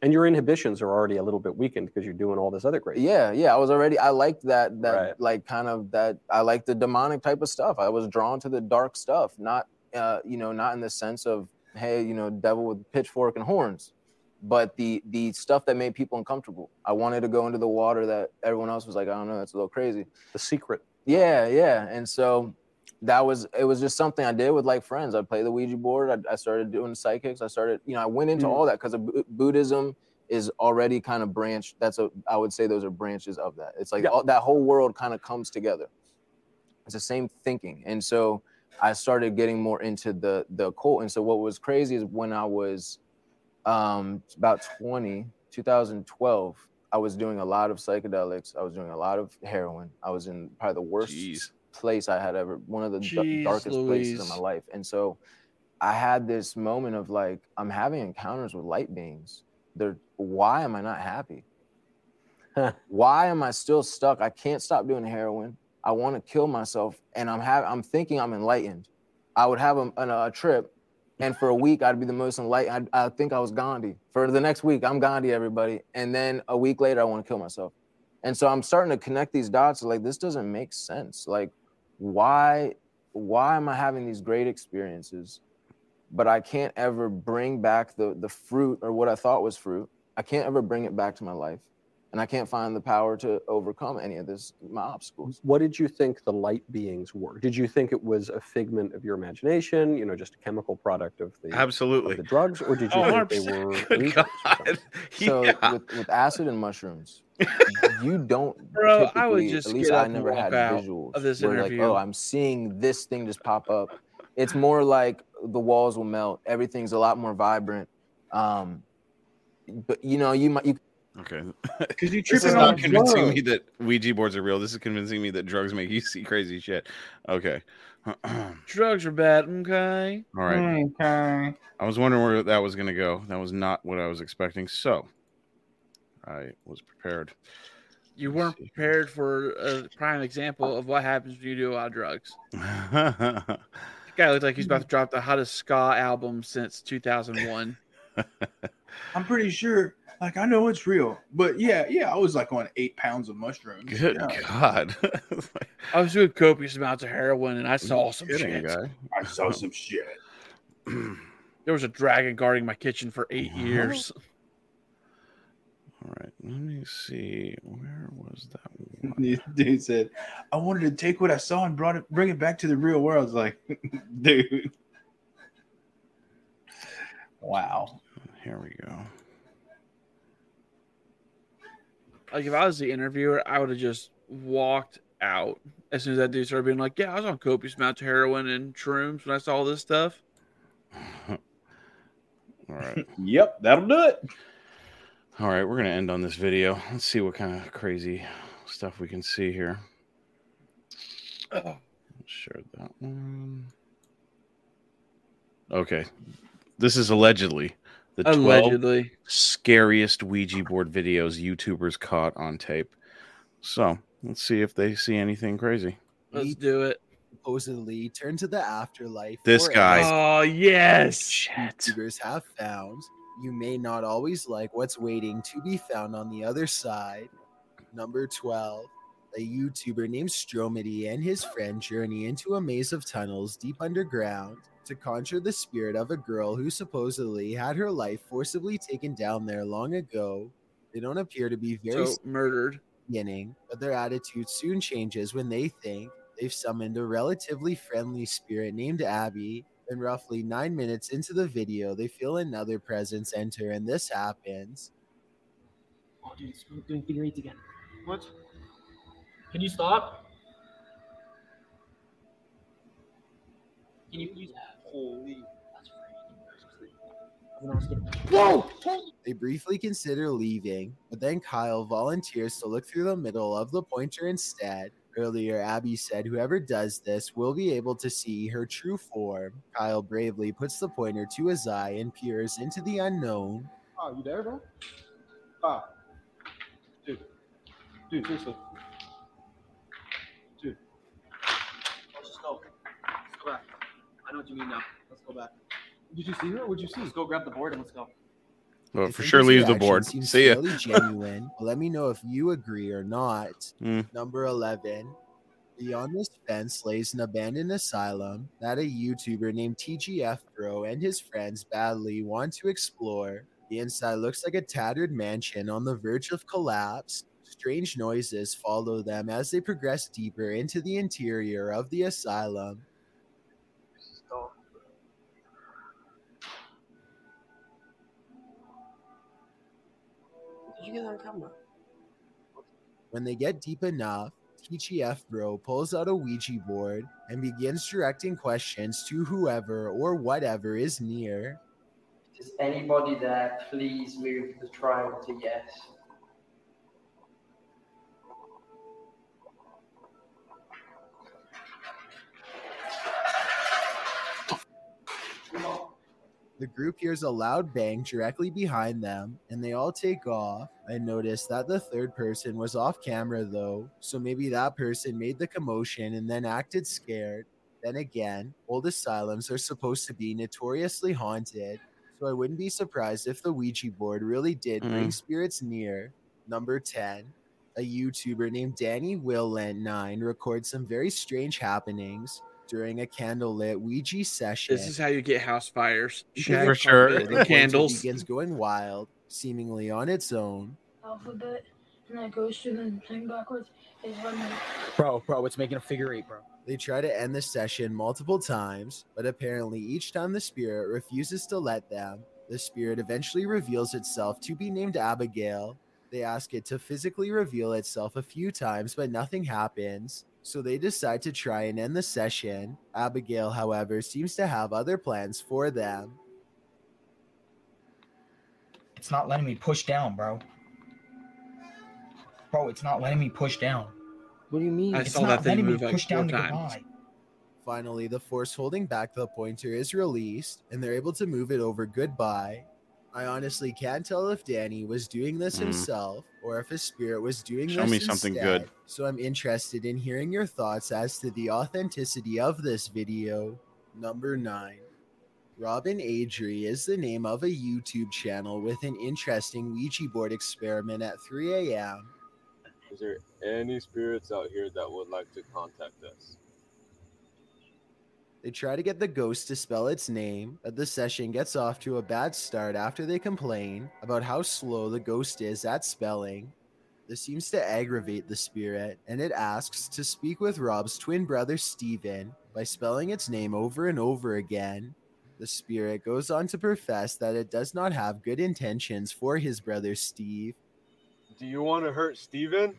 And your inhibitions are already a little bit weakened because you're doing all this other crazy. yeah, yeah. I was already. I liked that. That Right. like kind of that. I like the demonic type of stuff. I was drawn to the dark stuff. Not, uh, you know, not in the sense of hey, you know, devil with pitchfork and horns. but the the stuff that made people uncomfortable. I wanted to go into the water that everyone else was like, I don't know, that's a little crazy. The secret. Yeah, yeah. And so that was it was just something I did with like friends. I'd play the Ouija board. I, I started doing psychics. I started, you know, I went into Mm. all that because Buddhism is already kind of branched. That's a I would say those are branches of that. It's like Yeah. all, that whole world kind of comes together. It's the same thinking. And so I started getting more into the the occult. And so what was crazy is when I was um about 20, 2012, I was doing a lot of psychedelics. I was doing a lot of heroin. I was in probably the worst Jeez. place I had ever, one of the d- Jeez darkest places in my life. And so I had this moment of like, I'm having encounters with light beings. They're, why am I not happy? why am I still stuck? I can't stop doing heroin. I want to kill myself, and I'm have I'm thinking I'm enlightened. I would have a, a, a trip, and for a week I'd be the most enlightened. I, think I was Gandhi. For the next week, I'm Gandhi, everybody, and then a week later I want to kill myself. And so I'm starting to connect these dots. Like this doesn't make sense. Like why why am I having these great experiences, but I can't ever bring back the the fruit or what I thought was fruit. I can't ever bring it back to my life, and I can't find the power to overcome any of this my obstacles. What did you think the light beings were? Did you think it was a figment of your imagination? You know, just a chemical product of the of Absolutely. the drugs, or did you Oh, think they 100%. were Good angels or? God. So Yeah. with, with acid and mushrooms, you don't. Bro, I would just at least I never had out visuals of this where interview. like, oh, I'm seeing this thing just pop up. It's more like the walls will melt. Everything's a lot more vibrant. Um, but you know, you might you Okay. Because you This is tripping not on convincing drugs. me that Ouija boards are real. This is convincing me that drugs make you see crazy shit. Okay. Drugs are bad. Okay. right. Okay. I was wondering where that was going to go. That was not what I was expecting. So I was prepared. You weren't prepared for a prime example of what happens when you do a lot of drugs. All guy looks like he's about to drop the hottest ska album since 2001. I'm pretty sure. Like I know it's real, but yeah, yeah, I was like on eight pounds of mushrooms. Good Yeah. God. I was doing copious amounts of heroin and I saw some Kidding, shit. guy. I saw some shit. There was a dragon guarding my kitchen for eight Uh-huh. years. All right. Let me see. Where was that one? This dude said, "I wanted to take what I saw and brought it, bring it back to the real world." I was like, dude, wow. Here we go. Like if I was the interviewer, I would have just walked out as soon as that dude started being like, "Yeah, I was on copious amounts of heroin and shrooms when I saw all this stuff." All right. Yep, that'll do it. All right. We're going to end on this video. Let's see what kind of crazy stuff we can see here. Share that one. Okay. This is allegedly the 12 Allegedly, scariest Ouija board videos YouTubers caught on tape. So let's see if they see anything crazy. let's do it. supposedly turn to the afterlife. This guy. Oh yes, Shit. YouTubers have found. You may not always like what's waiting to be found on the other side. Number 12. A YouTuber named Stromedy and his friend journey into a maze of tunnels deep underground to conjure the spirit of a girl who supposedly had her life forcibly taken down there long ago. They don't appear to be very so murdered. beginning, but their attitude soon changes when they think they've summoned a relatively friendly spirit named Abby. And roughly nine minutes into the video, they feel another presence enter, and this happens. Oh, dude, it's doing finger eights again. What? Can you stop? Can you use Holy. That's freaking I'm not kidding. Whoa! They briefly consider leaving, but then Kyle volunteers to look through the middle of the pointer instead. Earlier, Abby said whoever does this will be able to see her true form. Kyle bravely puts the pointer to his eye and peers into the unknown. Oh, you there, bro? Ah. Dude. Dude, seriously. Dude. Let's just go. Let's go back. I know what you mean now. Let's go back. Did you see her? What'd you see? Let's go grab the board and let's go. Well, for sure leave the board. seems See ya. fairly genuine. but let me know if you agree or not. Hmm. Number 11. Beyond this fence lays an abandoned asylum that a YouTuber named TGF Bro and his friends badly want to explore. The inside looks like a tattered mansion on the verge of collapse. Strange noises follow them as they progress deeper into the interior of the asylum. You get on camera? When they get deep enough, TGF Bro pulls out a Ouija board and begins directing questions to whoever or whatever is near. Is anybody there? Please move the triangle to yes. The group hears a loud bang directly behind them, and they all take off. I noticed that the third person was off camera though, so maybe that person made the commotion and then acted scared. Then again, old asylums are supposed to be notoriously haunted, so I wouldn't be surprised if the Ouija board really did bring mm. spirits near. Number 10. A YouTuber named Danny Willent9 records some very strange happenings during a candlelit Ouija session. This is how you get house fires. For sure. The The candles. begins going wild, seemingly on its own. alphabet and that goes through the thing backwards is running. Bro, bro, it's making a figure eight, bro. They try to end the session multiple times, but apparently each time the spirit refuses to let them. The spirit eventually reveals itself to be named Abigail. They ask it to physically reveal itself a few times, but nothing happens. So they decide to try and end the session. Abigail, however, seems to have other plans for them. It's not letting me push down, bro. Bro, it's not letting me push down. What do you mean? I It's saw not that thing letting me move like push down four to times. goodbye. Finally, the force holding back the pointer is released, and they're able to move it over goodbye. I honestly can't tell if Danny was doing this Mm. himself or if his spirit was doing Show this me something instead. good. So I'm interested in hearing your thoughts as to the authenticity of this video. Number nine. Robin Adri is the name of a YouTube channel with an interesting Ouija board experiment at 3 a.m. Is there any spirits out here that would like to contact us? They try to get the ghost to spell its name, but the session gets off to a bad start after they complain about how slow the ghost is at spelling. This seems to aggravate the spirit, and it asks to speak with Rob's twin brother Steven by spelling its name over and over again. The spirit goes on to profess that it does not have good intentions for his brother Steve. Do you want to hurt Steven?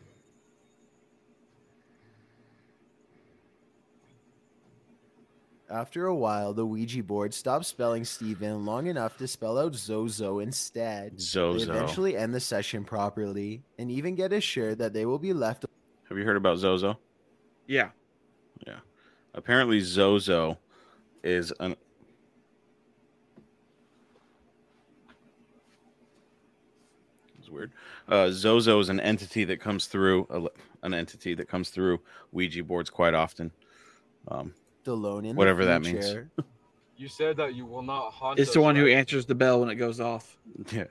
After a while, the Ouija board stops spelling Steven long enough to spell out Zozo instead. They Zozo. eventually end the session properly and even get assured that they will be left. Have you heard about Zozo? Yeah. Yeah. Apparently, Zozo is an. It's weird. Uh, Zozo is an entity that comes through a, an entity that comes through Ouija boards quite often. Um, alone in the whatever that means. You said that you will not haunt It's us, the one who answers the bell when it goes off. Yeah.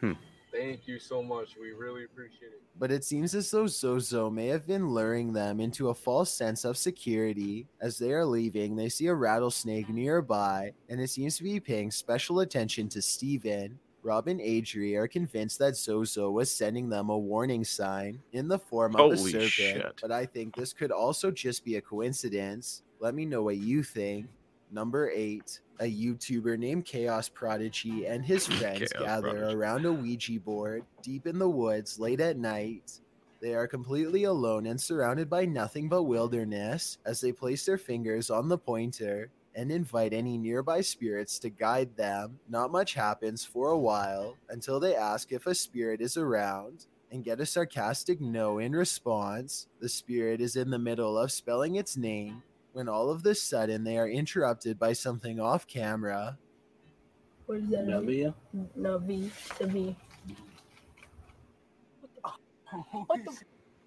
Hmm. Thank you so much. We really appreciate it. But it seems as though Zozo may have been luring them into a false sense of security. As they are leaving, they see a rattlesnake nearby, and it seems to be paying special attention to Steven. Rob and Adri are convinced that Zozo was sending them a warning sign in the form of a Holy serpent, shit. but I think this could also just be a coincidence. Let me know what you think. Number eight, a YouTuber named Chaos Prodigy and his friends Chaos gather Prodigy. around a Ouija board deep in the woods late at night. They are completely alone and surrounded by nothing but wilderness as they place their fingers on the pointer and invite any nearby spirits to guide them. Not much happens for a while until they ask if a spirit is around and get a sarcastic no in response. The spirit is in the middle of spelling its name when all of the sudden they are interrupted by something off camera. What is that? Navia? Navi. The V. What the?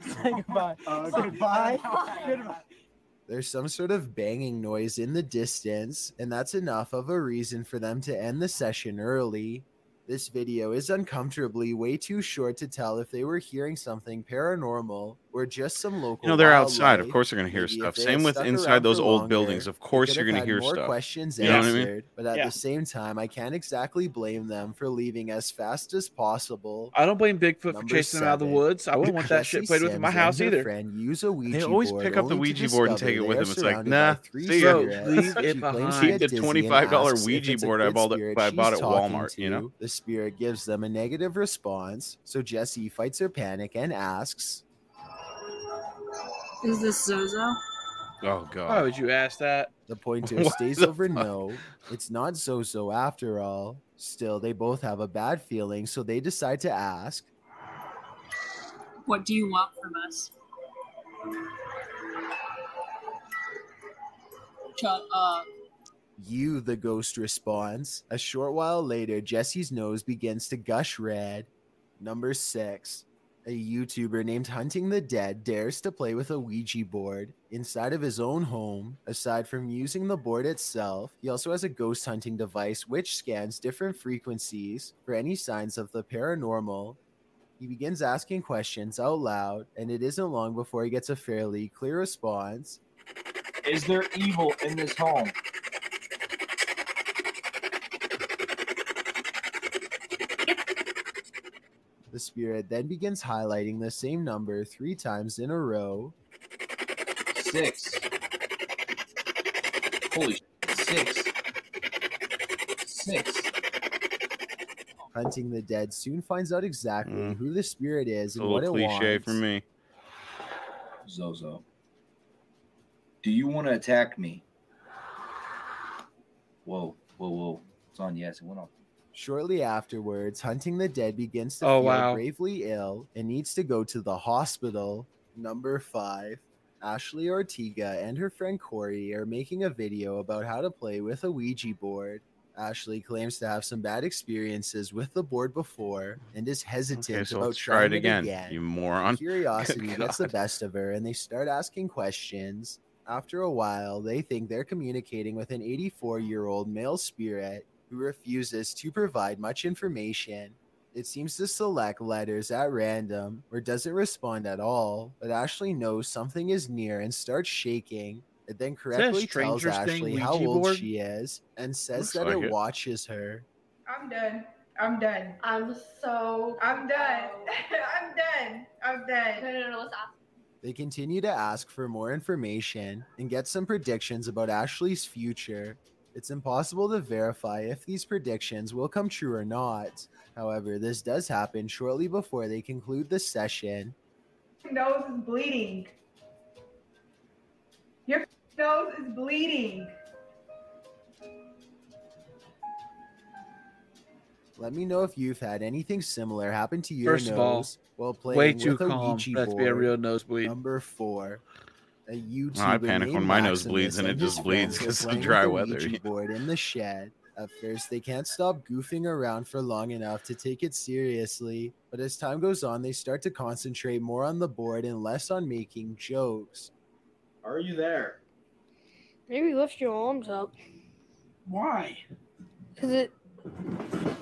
Say goodbye. Uh, goodbye. goodbye. There's some sort of banging noise in the distance, and that's enough of a reason for them to end the session early. This video is uncomfortably way too short to tell if they were hearing something paranormal or just some local. You know, they're outside. Of course, they're going to hear Maybe stuff. Same with inside those old longer, buildings. Of course, you're going to hear more stuff. questions You know what I mean? answered, but at Yeah. the same time, I can't exactly blame them for leaving as fast as possible. I don't blame Bigfoot for Number chasing them out of the woods. I wouldn't want that shit played with in my house either. Friend use a Ouija They always board pick up the Ouija board and take it with them. It's like, nah, by three see ya. Leave it behind. Keep the $25 Ouija board I bought at- spirit I she's bought at talking Walmart, you know? The spirit gives them a negative response, so Jesse fights her panic and asks, Is this Zozo? Oh god. Why would you ask that? The pointer What stays the over fuck? no. It's not Zozo after all. Still, they both have a bad feeling, so they decide to ask. What do you want from us? Shut up. Uh, you, the ghost responds. A short while later, Jesse's nose begins to gush red. Number six. A YouTuber named Hunting the Dead dares to play with a Ouija board inside of his own home. Aside from using the board itself, he also has a ghost hunting device which scans different frequencies for any signs of the paranormal. He begins asking questions out loud, and it isn't long before he gets a fairly clear response. Is there evil in this home? The spirit then begins highlighting the same number three times in a row. Six. Holy sh- six. Six. Hunting the Dead soon finds out exactly Mm. who the spirit is It's a and what little it cliche for me. Zozo. Do you want to attack me? Whoa, whoa, whoa. It's on yes, it went off. Shortly afterwards, Hunting the Dead begins to Oh, feel wow. gravely ill and needs to go to the hospital. Number five. Ashley Ortega and her friend Corey are making a video about how to play with a Ouija board. Ashley claims to have some bad experiences with the board before and is hesitant Okay, so about trying it again, again. you moron. Curiosity Good gets the best of her and they start asking questions. After a while, they think they're communicating with an 84 year old male spirit who refuses to provide much information. It seems to select letters at random or doesn't respond at all, but Ashley knows something is near and starts shaking. It then correctly tells Ashley how Ouija old board? she is and says Looks that like it it. watches her. I'm done. I'm done. I'm so. I'm done. I'm done. I'm No, done. no, no. Let's ask. They continue to ask for more information and get some predictions about Ashley's future. It's impossible to verify if these predictions will come true or not. However, this does happen shortly before they conclude the session. Your nose is bleeding. Your nose is bleeding. Let me know if you've had anything similar happen to your First of all, nose while playing Way too with a calm. Ouija That's be a real nosebleed. Number four. A YouTuber I panic when my nose bleeds and it and his just bleeds friends are 'cause of dry with a weather. Ouija board in the shed. At first, they can't stop goofing around for long enough to take it seriously, but as time goes on, they start to concentrate more on the board and less on making jokes. Are you there? Maybe lift your arms up. Why? Cause it.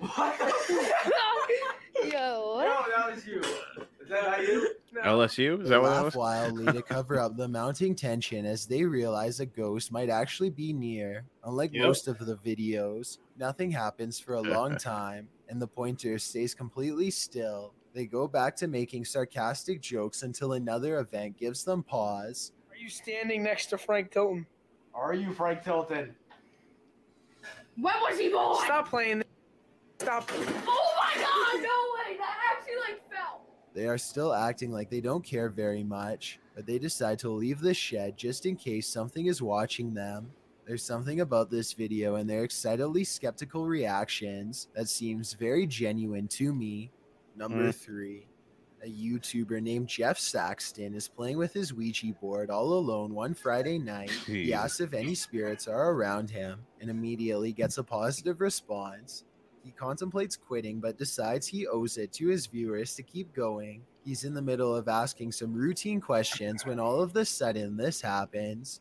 What? Yo, what? No, that was you. Is that not you? LSU? Is They that what that laugh was? wildly to cover up the mounting tension as they realize a ghost might actually be near. Unlike Yep. most of the videos, nothing happens for a long time, and the pointer stays completely still. They go back to making sarcastic jokes until another event gives them pause. Are you standing next to Frank Tilton? Are you Frank Tilton? When was he born? Stop playing. Stop. Oh my god, no way! That actually like fell. They are still acting like they don't care very much, but they decide to leave the shed just in case something is watching them. There's something about this video and their excitedly skeptical reactions that seems very genuine to me. Number Mm. three. A YouTuber named Jeff Saxton is playing with his Ouija board all alone one Friday night. He asks if any spirits are around him and immediately gets a positive response. He contemplates quitting but decides he owes it to his viewers to keep going. He's in the middle of asking some routine questions when all of a sudden this happens.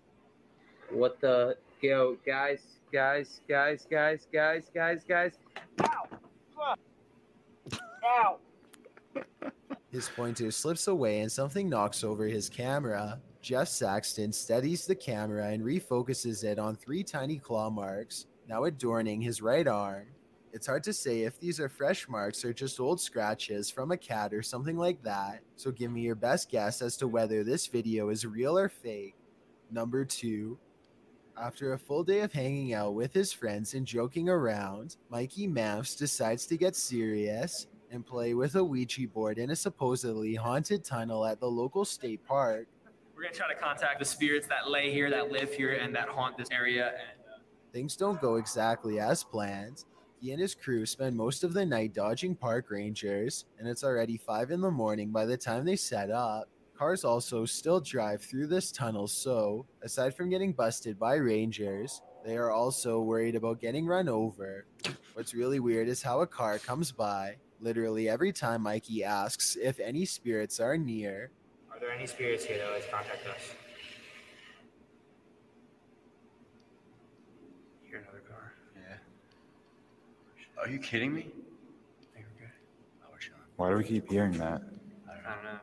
What the yo, guys, guys, guys, guys, guys, guys, guys. Ow. His pointer slips away and something knocks over his camera. Jeff Saxton steadies the camera and refocuses it on three tiny claw marks, now adorning his right arm. It's hard to say if these are fresh marks or just old scratches from a cat or something like that, so give me your best guess as to whether this video is real or fake. Number two, after a full day of hanging out with his friends and joking around, Mikey Mamps decides to get serious and play with a Ouija board in a supposedly haunted tunnel at the local state park. We're gonna try to contact the spirits that lay here, that live here, and that haunt this area. And uh, Things don't go exactly as planned. He and his crew spend most of the night dodging park rangers, and it's already 5 in the morning by the time they set up. Cars also still drive through this tunnel, so, aside from getting busted by rangers, they are also worried about getting run over. What's really weird is how a car comes by literally every time Mikey asks if any spirits are near. are there any spirits here that to contact us? Hear another car. Yeah. Are you kidding me? Why do we keep hearing that? I don't know.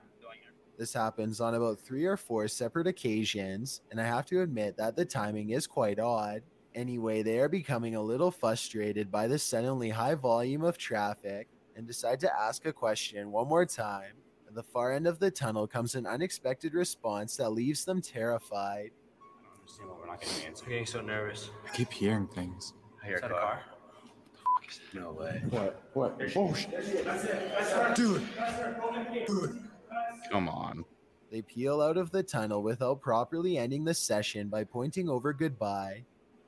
This happens on about three or four separate occasions, and I have to admit that the timing is quite odd. Anyway, they are becoming a little frustrated by the suddenly high volume of traffic and decide to ask a question one more time. At the far end of the tunnel comes an unexpected response that leaves them terrified. I don't understand what we're not getting answers. I'm getting so nervous. I keep hearing things. I hear Is that a car. Car? No way. What? What? Oh, shit. Dude. Come on. They peel out of the tunnel without properly ending the session by pointing over goodbye.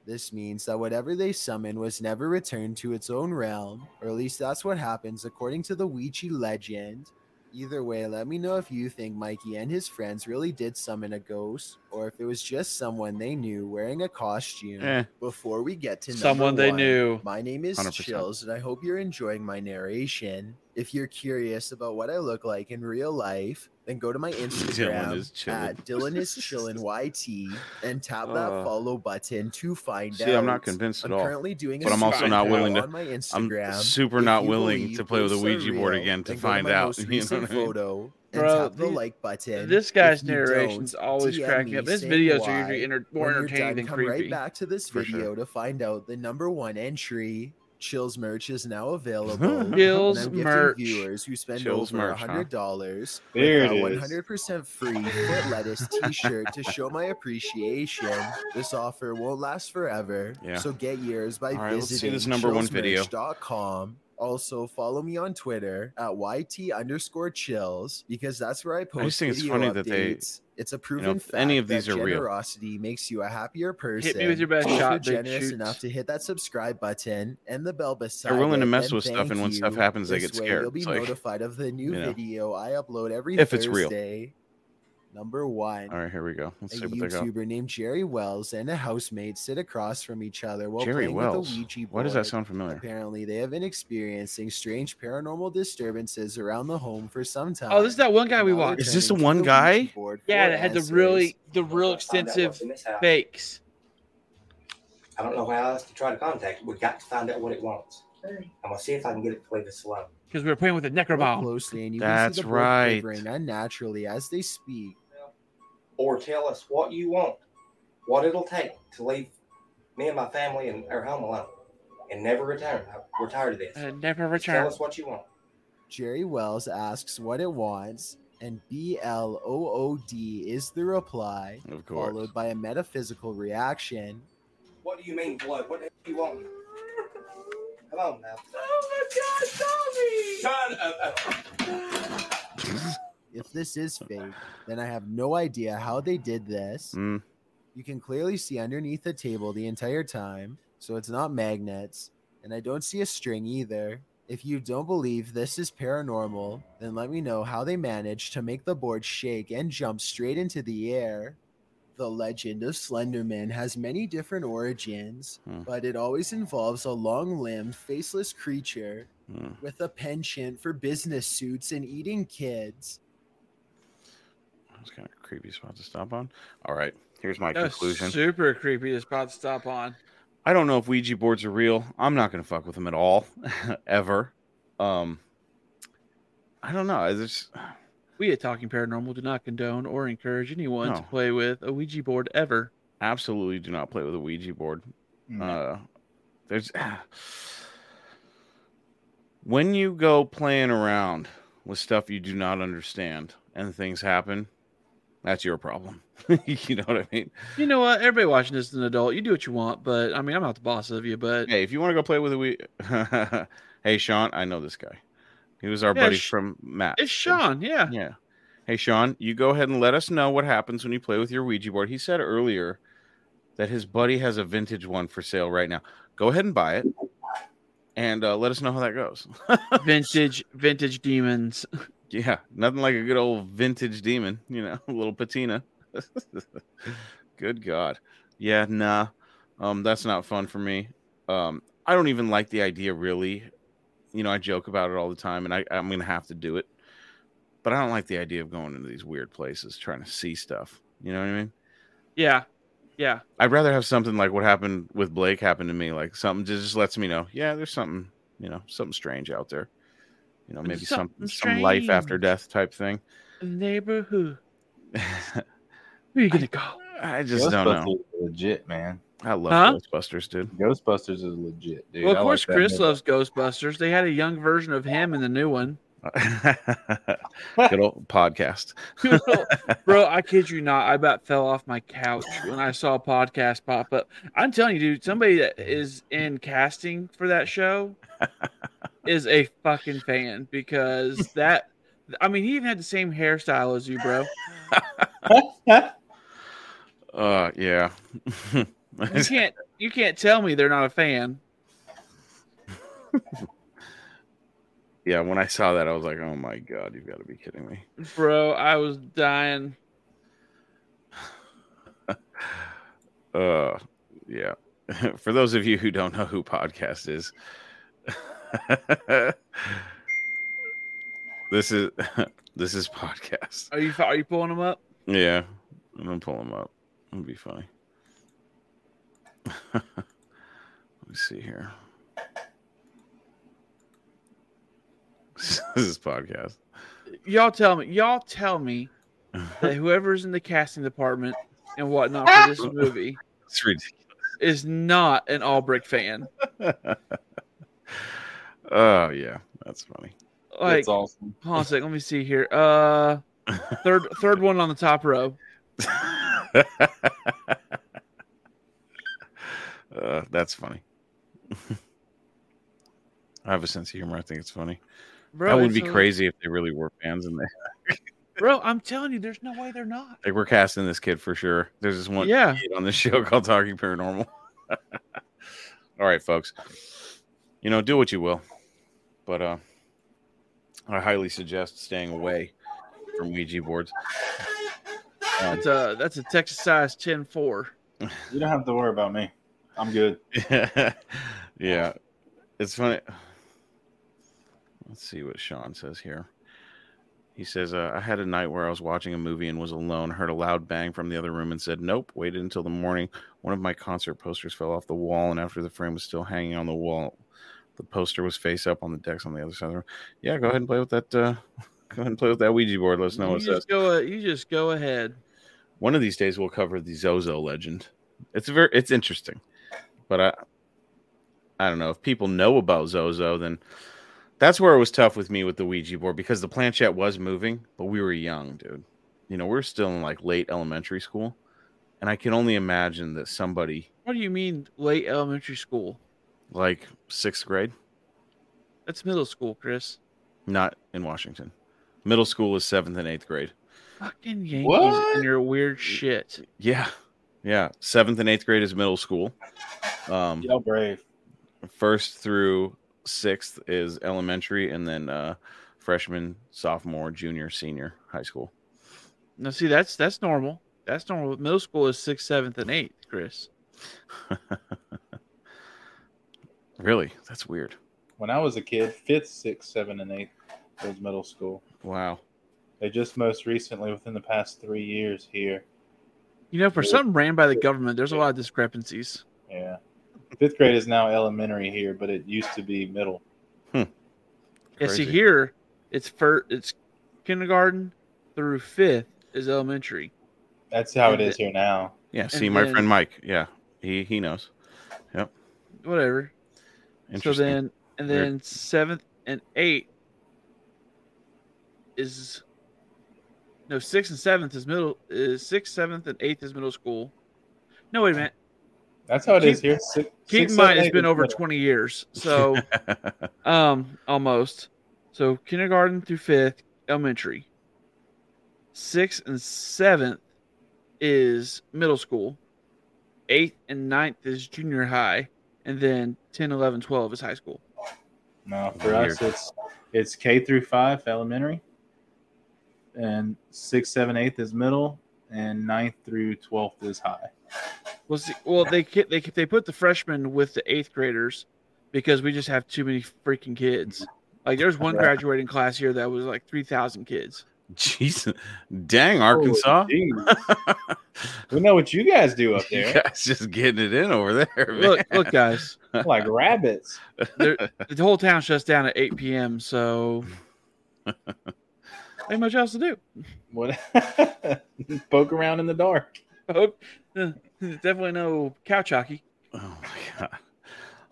This means that whatever they summoned was never returned to its own realm, or at least that's what happens according to the Ouija legend. Either way, let me know if you think Mikey and his friends really did summon a ghost, or if it was just someone they knew wearing a costume. Eh. Before we get to Someone they one, knew. my name is 100%. Chills, and I hope you're enjoying my narration. If you're curious about what I look like in real life, then go to my Instagram is at Dylan is chillin' YT and tap that Uh, follow button to find See, out. I'm not convinced at all. I'm currently doing a but I'm also not willing to. on my I'm super not willing believe to play with a ghosts are Ouija board again to then go to find out. most you know recent what I mean? photo and Bro, tap the, the- like button. This guy's If you narration's don't, always DM cracking me up. His saying videos are why. usually enter- more When you're entertaining done, than come creepy. right back to this For video sure. to find out the number one entry. Chills merch is now available. Chills and I'm merch. viewers who spend Chills over merch, hundred dollars There it a 100% free foot lettuce T-shirt to show my appreciation. This offer won't last forever, Yeah. so get yours by All right, let's see visiting this number one video. chillsmerch.com. Also, follow me on Twitter at YT underscore chills because that's where I post just think it's video funny that they- updates. It's a know, proven if any fact of these that are real. generosity makes you a happier person. Hit me with your best If you're shot, generous shoots. enough to hit that subscribe button and the bell beside They're willing to mess with stuff, and when stuff happens, they get way scared. You'll be It's like, notified of the new you know, video I upload every if it's real. Thursday. Number one. All right, here we go. Let's A see what they got. YouTuber named Jerry Wells and a housemate sit across from each other while Jerry playing Wells. with a Ouija board. Why does that sound familiar? Apparently, they have been experiencing strange paranormal disturbances around the home for some time. Oh, this is that one guy we Now watched. Is this the one Ouija guy? board Yeah, for that had the really the real extensive fakes. I don't know how else to try to contact it. We got to find out what it wants. I'm gonna see if I can get it to leave us alone. Because we were playing with a Look necrobomb. closely, and you That's can see the board right. quivering unnaturally as they speak. Or tell us what you want, what it'll take to leave me and my family and our home alone, and never return. We're tired of this. Uh, never Just return. Tell us what you want. Jerry Wells asks what it wants, and B L O O D is the reply, Of course. followed by a metaphysical reaction. What do you mean blood? What do you want? Come on now. Oh my God, Shut If this is fake, then I have no idea how they did this. Mm, You can clearly see underneath the table the entire time, so it's not magnets, and I don't see a string either. If you don't believe this is paranormal, then let me know how they managed to make the board shake and jump straight into the air. The legend of Slenderman has many different origins, Hmm. but it always involves a long limbed, faceless creature mm. with a penchant for business suits and eating kids. That's kind of creepy spot to stop on. All right, here's my That was conclusion. super creepy. The spot to stop on. I don't know if Ouija boards are real. I'm not going to fuck with them at all, ever. Um, I don't know. It's just, We at Talking Paranormal do not condone or encourage anyone to play with a Ouija board ever. absolutely do not play with a Ouija board. Uh, there's when you go playing around with stuff you do not understand and things happen, that's your problem. you know what I mean? You know what? Everybody watching this is an adult. You do what you want, but I mean, I'm not the boss of you. But Hey, if you want to go play with a Ouija, hey Sean, I know this guy. He was our Yeah, buddy from Matt. it's Sean. Yeah. Yeah. Hey, Sean, you go ahead and let us know what happens when you play with your Ouija board. He said earlier that his buddy has a vintage one for sale right now. Go ahead and buy it and uh, let us know how that goes. vintage, vintage demons. yeah, nothing like a good old vintage demon, you know, a little patina. good God. Yeah, nah. Um, that's not fun for me. Um, I don't even like the idea really. You know, I joke about it all the time and I, I'm gonna have to do it. But I don't like the idea of going into these weird places trying to see stuff. You know what I mean? Yeah. Yeah. I'd rather have something like what happened with Blake happen to me, like something just, just lets me know, yeah, there's something, you know, something strange out there. You know, maybe some Something some life after death type thing. Neighborhood. Where are you gonna go? I just don't know. Legit, man. I love Huh? Ghostbusters, dude. Ghostbusters is legit, dude. well, of I course, that Chris movie. loves Ghostbusters. They had a young version of him in the new one. Good old podcast. Bro, I kid you not. I about fell off my couch when I saw a podcast pop up. I'm telling you, dude, somebody that is in casting for that show is a fucking fan because that. I mean, he even had the same hairstyle as you, bro. Uh, yeah. You can't. You can't tell me they're not a fan. yeah, when I saw that, I was like, oh my god, you've got to be kidding me. Bro, I was dying. Uh, yeah. For those of you who don't know who podcast is, this is this is podcast. Are you are you pulling them up? Yeah, I'm gonna pull them up. It'll be funny. Let me see here. this is podcast. Y'all tell me. Y'all tell me that whoever's in the casting department and whatnot for this movie It's ridiculous. is not an Albrecht fan. Oh yeah, that's funny. Like, That's awesome. hold on a second. Let me see here. Uh, third third one on the top row. Uh, that's funny. I have a sense of humor. I think it's funny. Bro, that would be a- crazy if they really were fans and they Bro, I'm telling you, there's no way they're not. like we're casting this kid for sure. There's this one Yeah. kid on this show called Talking Paranormal. All right, folks. You know, do what you will, but uh, I highly suggest staying away from Ouija boards. Um, That's a that's a Texas size 10-4. You don't have to worry about me. I'm good. yeah, it's funny. Let's see what Sean says here. He says, uh, I had a night where I was watching a movie and was alone, heard a loud bang from the other room, and said, Nope, waited until the morning. One of my concert posters fell off the wall, and after the frame was still hanging on the wall, the poster was face up on the decks on the other side of the room. Yeah, go ahead and play with that. Uh, go ahead and play with that Ouija board. Let us know You what it says. just go. You just go ahead. One of these days, we'll cover the Zozo legend. It's very, it's interesting, but I, I don't know if people know about Zozo. Then that's where it was tough with me with the Ouija board because the planchette was moving, but we were young, dude. You know, we're still in like late elementary school, and I can only imagine that somebody What do you mean late elementary school? like sixth grade, That's middle school, Chris. not in Washington, middle school is seventh and eighth grade. Fucking Yankees What? and your weird shit. Yeah, yeah, seventh and eighth grade is middle school. Um, Y'all brave. first through sixth is elementary and then uh freshman sophomore junior senior high school Now, see, that's that's normal. That's normal. Middle school is sixth, seventh, and eighth, Chris. really that's weird When I was a kid, fifth, sixth, seventh, and eighth was middle school. wow They just most recently, within the past three years here, You know, for something ran by the government, there's a lot of discrepancies. yeah. Fifth grade is now elementary here, but it used to be middle. Hmm. Yeah, see here, it's for it's kindergarten through fifth is elementary. That's how it And is the- here now. Yeah, and see, my then- friend Mike. Yeah, he he knows. Yep. Whatever. So then, and Weird. then seventh and eighth is no sixth and seventh is middle is sixth, seventh, and eighth is middle school. No, wait a minute. That's how it is Keep- here. Six, Keep six, in seven, mind, it's been over middle. 20 years. So, um, almost. So, kindergarten through fifth, elementary. Sixth and seventh is middle school. Eighth and ninth is junior high. And then 10, 11, 12 is high school. No, for us it's it's K through five elementary, and six, seven, eighth is middle, and ninth through twelfth is high. Well, see, well, they they they put the freshmen with the eighth graders because we just have too many freaking kids. Like, there's one graduating class here that was like 3,000 kids. Jeez, dang Arkansas. Oh, we know what you guys do up You there. guys just getting it in over there. Man. Look, look, guys. like rabbits. There- the whole town shuts down at 8 p.m. So, ain't much else to do. What? Poke around in the dark. Hope uh, definitely no couch hockey. Oh my god.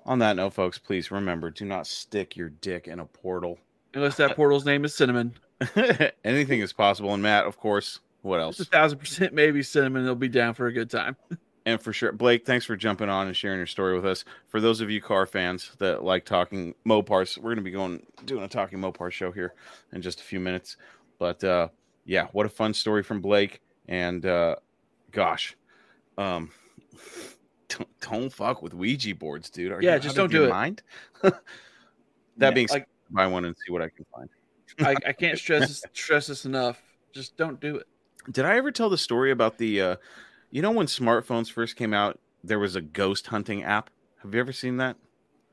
On that note, folks, please remember: do not stick your dick in a portal. Unless that portal's name is Cinnamon. Anything is possible. And Matt, of course. What else? It's a thousand percent maybe Cinnamon. They'll be down for a good time. And for sure, Blake, thanks for jumping on and sharing your story with us. For those of you car fans that like talking Mopars, we're going to be going doing a talking Mopar show here in just a few minutes. But uh, yeah, what a fun story from Blake. And uh, gosh, um, don't, don't fuck with Ouija boards, dude. Are Yeah, you just don't do it. Mind? that Yeah, being said, like- buy one and see what I can find. I, I can't stress this, stress this enough. Just don't do it. Did I ever tell the story about the, uh, you know, when smartphones first came out, there was a ghost hunting app. Have you ever seen that?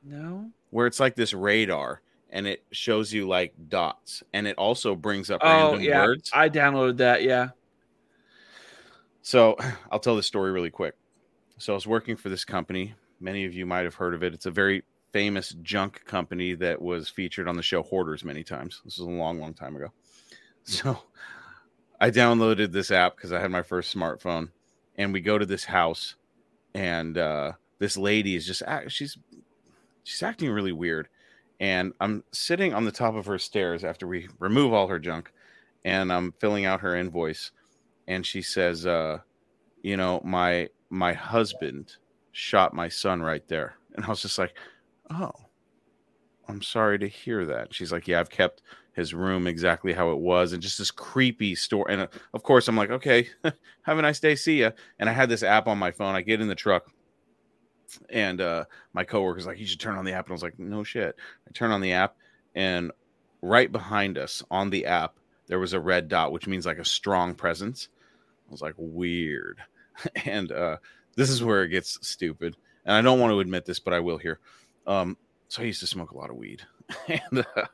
No. Where it's like this radar and it shows you like dots and it also brings up Oh random yeah, words. I downloaded that. Yeah. So I'll tell the story really quick. So I was working for this company. Many of you might have heard of it. It's a very famous junk company that was featured on the show Hoarders many times. This is a long, long time ago. So I downloaded this app because I had my first smartphone, and we go to this house, and uh, this lady is just act- she's she's acting really weird, and I'm sitting on the top of her stairs after we remove all her junk, and I'm filling out her invoice, and she says, uh, "You know, my my husband shot my son right there," and I was just like, "Oh." I'm sorry to hear that. She's like, Yeah, I've kept his room exactly how it was, and just this creepy story. And uh, of course, I'm like, Okay, have a nice day, see ya. And I had this app on my phone. I get in the truck, and uh, my coworker's like, You should turn on the app. And I was like, No shit. I turn on the app, and right behind us on the app, there was a red dot, which means like a strong presence. I was like, Weird. and uh, this is where it gets stupid. And I don't want to admit this, but I will here. Um, so I used to smoke a lot of weed, and uh,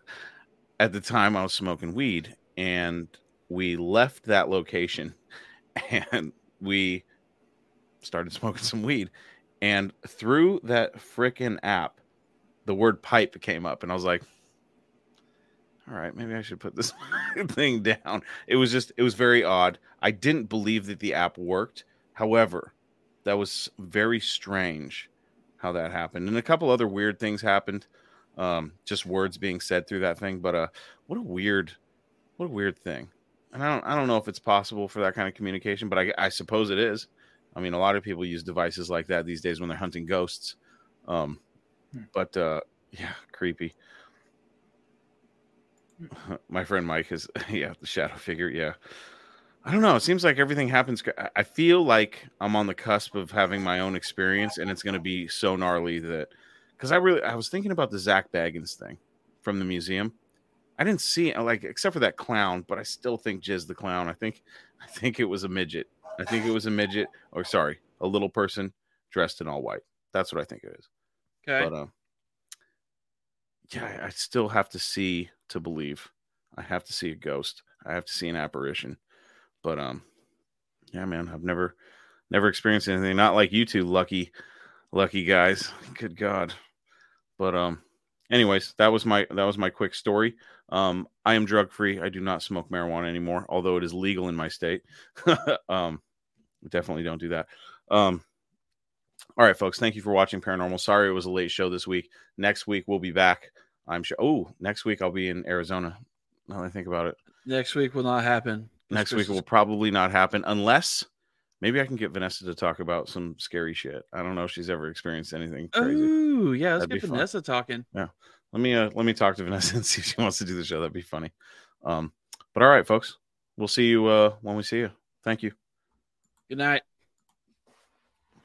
at the time I was smoking weed, and we left that location, and we started smoking some weed, and through that frickin' app, the word pipe came up, and I was like, all right, maybe I should put this thing down. It was just, it was very odd. I didn't believe that the app worked. However, that was very strange how that happened. And a couple other weird things happened. Um, just words being said through that thing. But uh what a weird, what a weird thing. And I don't I don't know if it's possible for that kind of communication, but I, I suppose it is. I mean, a lot of people use devices like that these days when they're hunting ghosts. Um, but uh, yeah, creepy. My friend Mike is yeah the shadow figure. Yeah, I don't know. It seems like everything happens. I- feel like I'm on the cusp of having my own experience, and it's going to be so gnarly that because I really I was thinking about the Zak Bagans thing from the museum. I didn't see like except for that clown, but I still think Jizz the clown. I think I think it was a midget. I think it was a midget, or sorry, a little person dressed in all white. That's what I think it is. Okay. But uh, yeah, I- I still have to see to believe. I have to see a ghost. I have to see an apparition. But um, yeah, man, I've never never experienced anything. Not like you two lucky, lucky guys. Good God. But um, anyways, that was my that was my quick story. Um, I am drug free. I do not smoke marijuana anymore, although it is legal in my state. um, definitely don't do that. Um, all right, folks. Thank you for watching Paranormal. Sorry it was a late show this week. Next week we'll be back. I'm sure. Oh, next week I'll be in Arizona. Now that I think about it, Next week will not happen. next week will probably not happen unless maybe I can get Vanessa to talk about some scary shit. I don't know if she's ever experienced anything crazy. Ooh, yeah. Let's That'd get fun. Vanessa talking. Yeah. Let me uh let me talk to Vanessa and see if she wants to do the show. That'd be funny. Um, but all right, folks. We'll see you uh when we see you. Thank you. Good night.